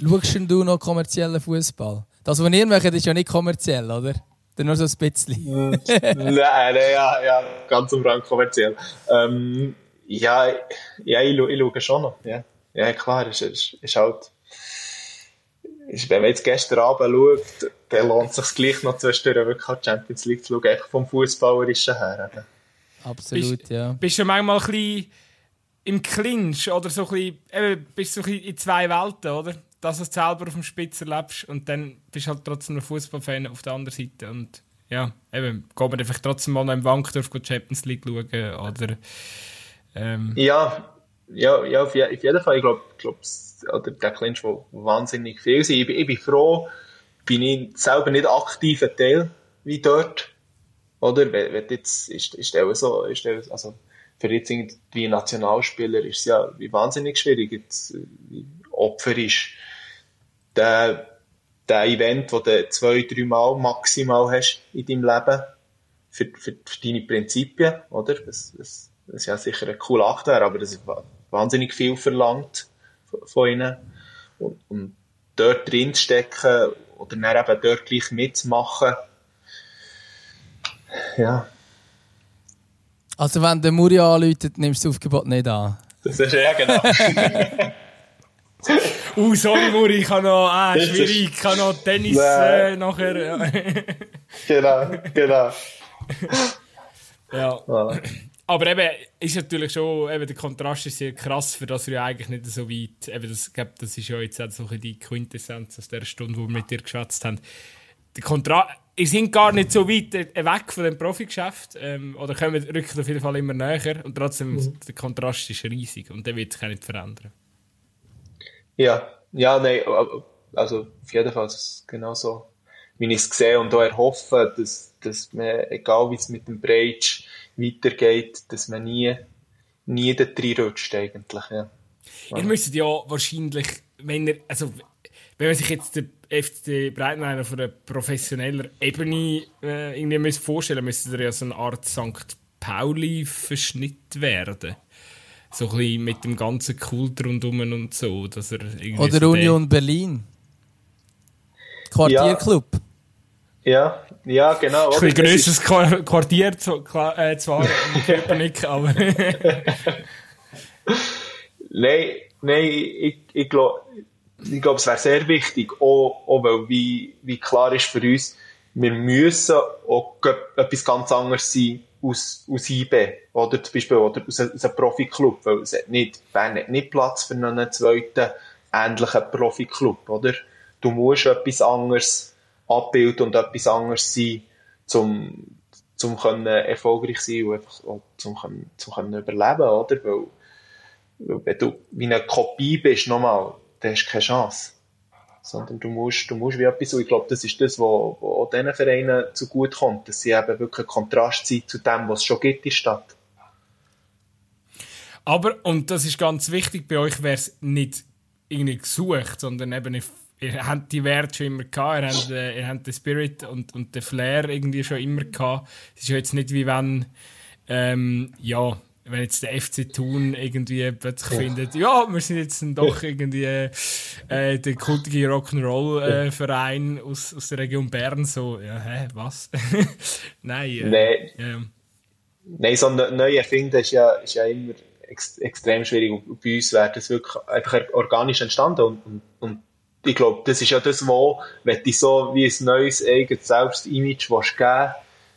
Schaust du noch kommerziellen Fußball? Das, was ihr macht, ist ja nicht kommerziell, oder? Dann nur so ein bisschen. nein, nein, ja, ja, ganz und Rang kommerziell. Ähm, ja, ja ich, ich schaue schon noch. Ja, ja klar, es ist, ist, ist halt. Ist, wenn man jetzt gestern Abend schaut, dann lohnt es sich gleich noch zwischendurch wirklich die Champions League zu schauen, echt vom Fußballerischen her. Eben. Absolut, bist, ja. Bist du manchmal ein bisschen im Clinch oder so ein bisschen, eben, bist du so ein bisschen in zwei Welten, oder? Dass du selber auf dem Spitzer lebst und dann bist du halt trotzdem ein Fußballfan auf der anderen Seite. Und ja, eben, geht man einfach trotzdem mal noch im Wankdorf die Champions League schauen oder. Ähm. Ja, ja, ja, auf, jeden Fall. Ich glaube, glaub, oder der Clinch, der wahnsinnig viel. Ich, ich bin froh, bin ich selber nicht aktiver Teil wie dort. Oder? Wenn, jetzt, ist, ist so, ist auch, also, für jetzt irgendwie Nationalspieler ist es ja wie wahnsinnig schwierig, jetzt, wie Opfer ist. Der, der Event, wo du zwei, drei Mal maximal hast in deinem Leben, für, für, für deine Prinzipien, oder? Das, das, das ist ja sicher ein cooler Akt, aber das ist wahnsinnig viel verlangt von, von ihnen. Und, und dort drin stecken oder dann eben dort gleich mitzumachen, ja. Also wenn der Muri anläutet, nimmst du das Aufgebot nicht an? Das ist ja genau. uh, sorry Muri, ich kann noch, ah, schwierig, ich kann noch Tennis äh, nachher. Ja. genau, genau. ja. Voilà. Aber eben, ist natürlich schon, eben, der Kontrast ist sehr krass, für das wir ja eigentlich nicht so weit, eben, das, glaub, das ist ja jetzt auch so die Quintessenz aus der Stunde, wo wir mit dir geschwätzt haben. Der Kontrast, ihr seid gar nicht so weit weg von dem Profigeschäft, ähm, oder kommen, rücken auf jeden Fall immer näher und trotzdem, mhm. der Kontrast ist riesig und der wird sich auch nicht verändern. Ja, ja, nein, also auf jeden Fall ist es genauso, wie ich es sehe und auch erhoffe, dass, dass man, egal wie es mit dem Breitsch weitergeht, dass man nie, nie da rutscht eigentlich, ja. Ihr müsstet ja wahrscheinlich, wenn ihr, also, wenn man sich jetzt den FC Breitenrein auf einer professioneller Ebene äh, irgendwie müsst vorstellen müsste er ja so eine Art St. Pauli-Verschnitt werden. So ein bisschen mit dem ganzen Kult rundum und so. Dass er Oder so Union Berlin. Quartierclub. Ja, ja, ja genau. Ein grösseres Quartier äh, zwar in Köpenick, aber... nein, nein, ich, ich glaube ich glaube, es wäre sehr wichtig, auch, auch weil wie, wie klar ist für uns, wir müssen auch etwas ganz anderes sein aus, aus IB, oder zum Beispiel oder aus, aus einem Profiklub, weil es hat nicht, Bern hat nicht Platz für einen zweiten ähnlichen Profiklub, oder? Du musst etwas anderes abbilden und etwas anderes sein, zum, zum können erfolgreich sein und einfach auch zum, zum können überleben, oder? Weil wenn du wie eine Kopie bist, nochmal, dann hast du keine Chance. Sondern du musst, du musst wie etwas, und ich glaube, das ist das, was, auch diesen Vereinen zugute kommt, dass sie eben wirklich ein Kontrast sind zu dem, was es schon gibt in der Stadt. Aber, und das ist ganz wichtig, bei euch wäre es nicht irgendwie gesucht, sondern eben ihr habt die Werte schon immer gehabt, ihr habt, äh, ihr habt den Spirit und, und den Flair irgendwie schon immer gehabt. Es ist jetzt nicht wie wenn, ähm, ja, wenn jetzt der FC Thun irgendwie plötzlich ja. findet, ja, wir sind jetzt doch irgendwie äh, der kultige Rock'n'Roll-Verein äh, aus, aus der Region Bern, so, ja, hä, was? Nein. Äh, Nein. Ja. Nein, so neu erfinden ist ja, ist ja immer ex extrem schwierig. Und bei uns wäre das wirklich einfach organisch entstanden und, und, und ich glaube, das ist ja das, wo, wenn du so wie ein neues eigenes Selbstimage willst geben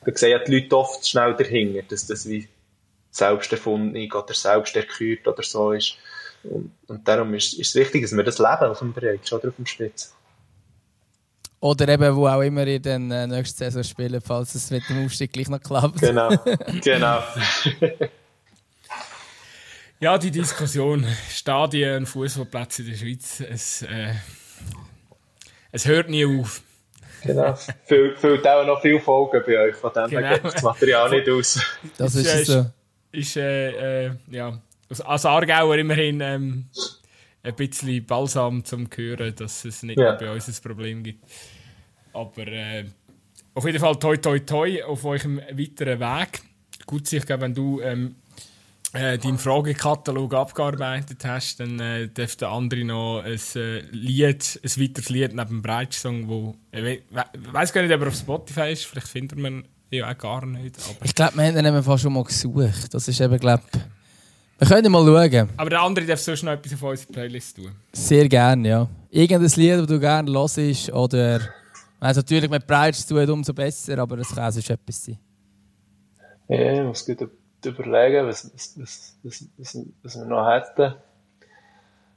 dann sehen ja die Leute oft schnell dahinter, dass das wie selbsterfunden oder selbsterkürt oder so ist. Und, und darum ist, ist es wichtig, dass wir das leben auf dem Bereich, schon auf dem Spitz. Oder eben, wo auch immer ihr dann äh, nächste Saison spielen, falls es mit dem Aufstieg gleich noch klappt. Genau, genau. ja, die Diskussion, Stadien und Fußballplätze in der Schweiz, es, äh, es hört nie auf. Genau. Füllt auch noch viele Folgen bei euch, von dem genau. geht das Material nicht aus. Das ist, ist so. Ist, äh, äh, ja, als Aargauer immerhin ähm, ein bisschen balsam zum Hören, dass es nicht ja. bei uns ein Problem gibt. Aber äh, auf jeden Fall toi toi toi auf eurem weiteren Weg. Gut, sicher, wenn du ähm, äh, deinen Fragekatalog abgearbeitet hast, dann äh, darf der andere noch ein äh, Lied, ein weiteres Lied neben dem Breitsong, wo ich we weiß gar nicht, ob er auf Spotify ist, vielleicht findet man ja auch gar nicht. Aber ich glaube, wir haben ihn fast schon mal gesucht. Das ist eben, glaube wir können mal schauen. Aber der andere darf sonst noch etwas auf unsere Playlist tun. Sehr gerne, ja. Irgendein Lied, das du gerne hörst, oder wenn es natürlich mit Breits zu tun umso besser, aber es kann sonst etwas sein. Ja, ich muss gut überlegen, was, was, was, was, was wir noch hätten.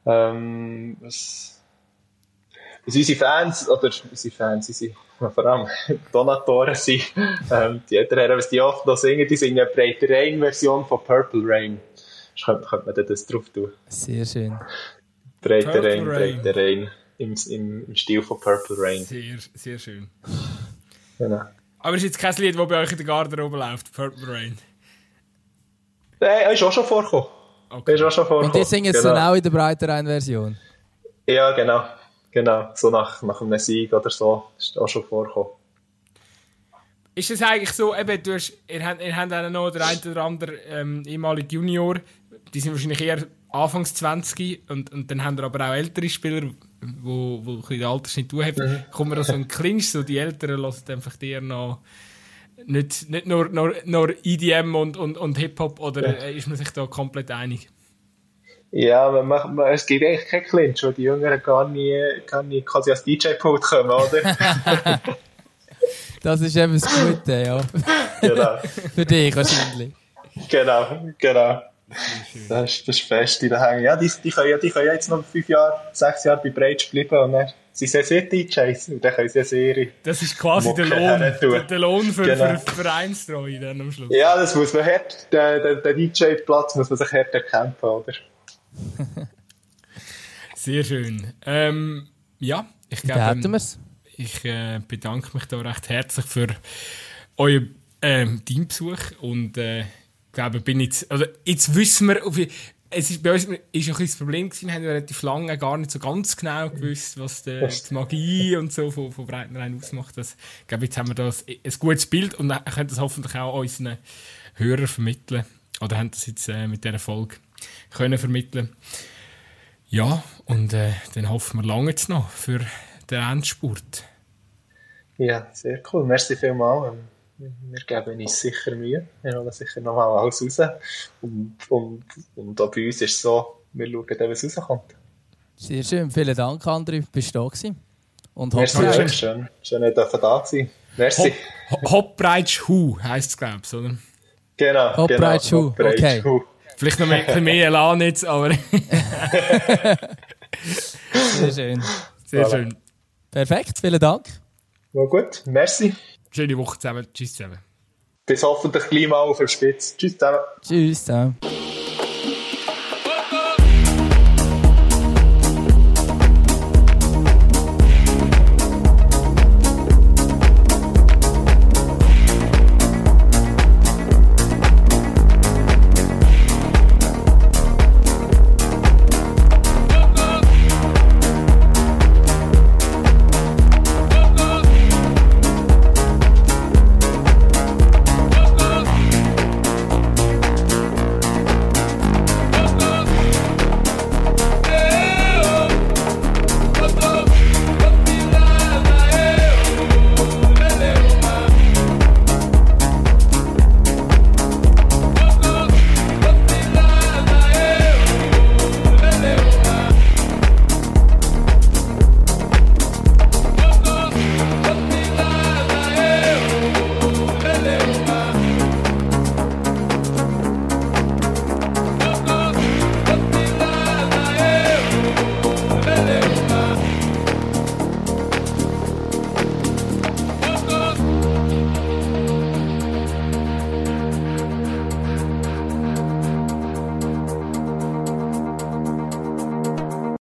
Ähm, was, was unsere Fans, oder unsere Fans, unsere, vor allem Donatoren sind, ähm, die älteren Herren, was die oft noch singen, die singen eine breite Rain-Version von Purple Rain. Das könnte, könnte man das drauf tun. Sehr schön. Breite Rain, breite Rain. Im, im, Im Stil von Purple Rain. Sehr, sehr schön. Genau. Aber es ist jetzt kein Lied, das bei euch in der Garderobe läuft, Purple Rain. Nein, er ist auch schon vorgekommen. Okay. Ist auch schon vorgekommen. Und die singen es genau. dann auch in der breiteren Version? Ja, genau. Genau. So nach, nach einem Sieg oder so ist auch schon vorgekommen. Ist es eigentlich so, eben, du hast, ihr, habt, ihr habt noch der ein oder andere ähm, ehemalige Junior, die sind wahrscheinlich eher Anfangs 20 und, und dann haben wir aber auch ältere Spieler, wo, wo ein bisschen den Altersschnitt tun haben. Mhm. Kommt man da so ein Clinch, so die Älteren lassen einfach dir noch nicht, nicht nur, nur, nur EDM und, und, und Hip-Hop oder ja. ist man sich da komplett einig? Ja, man macht, man, es gibt eigentlich keinen Clinch, weil die Jüngeren gar nie, gar nie quasi als DJ-Pult kommen, oder? das ist eben das Gute, ja. Genau. Für dich wahrscheinlich. Genau, genau. Das ist das Feste daheim. Ja, die, die, können, ja, die können jetzt noch fünf Jahre, sechs Jahre bei Breitsch bleiben und dann sie sind sehr DJs und dann können sie eine Serie. Das ist quasi der Lohn, der, der, Lohn für, genau. für Vereinstreue dann am Schluss. Ja, das muss man hart, den, den, den DJ-Platz muss man sich hart erkämpfen, oder? sehr schön. Ähm, ja, ich glaube, ich äh, bedanke mich da recht herzlich für euren ähm, Teambesuch und äh, glaube, bin jetzt, also jetzt wissen wir, es ist, bei uns ist ein das Problem gewesen, wir haben relativ lange gar nicht so ganz genau gewusst, was die, die Magie und so von, von Breitenrein ausmacht. Das, ich glaube, jetzt haben wir das ein gutes Bild und können das hoffentlich auch unseren Hörern vermitteln. Oder haben das jetzt äh, mit dieser Folge können vermitteln. Ja, und äh, dann hoffen wir lange jetzt noch für den Endspurt. Ja, sehr cool. Merci vielmals wir geben uns sicher Mühe. Wir holen sicher noch mal alles raus. Und, und, und auch bei uns ist es so, wir schauen dann, was rauskommt. Sehr schön. Vielen Dank, André. Bist du da gewesen? Und Merci, schön. schön. Schön, dass ihr da sein Merci. Hopbreitsch Hu heisst es, glaube ich, oder? Genau. Hopbreitsch genau. Hu. Okay. Hu. Vielleicht noch ein bisschen mehr Elan jetzt, aber. Sehr schön. Sehr voilà. schön. Perfekt, vielen Dank. War gut, merci. Schöne Woche zusammen. Tschüss zusammen. Bis hoffentlich gleich mal auf der Spitze. Tschüss zusammen. Tschüss zusammen.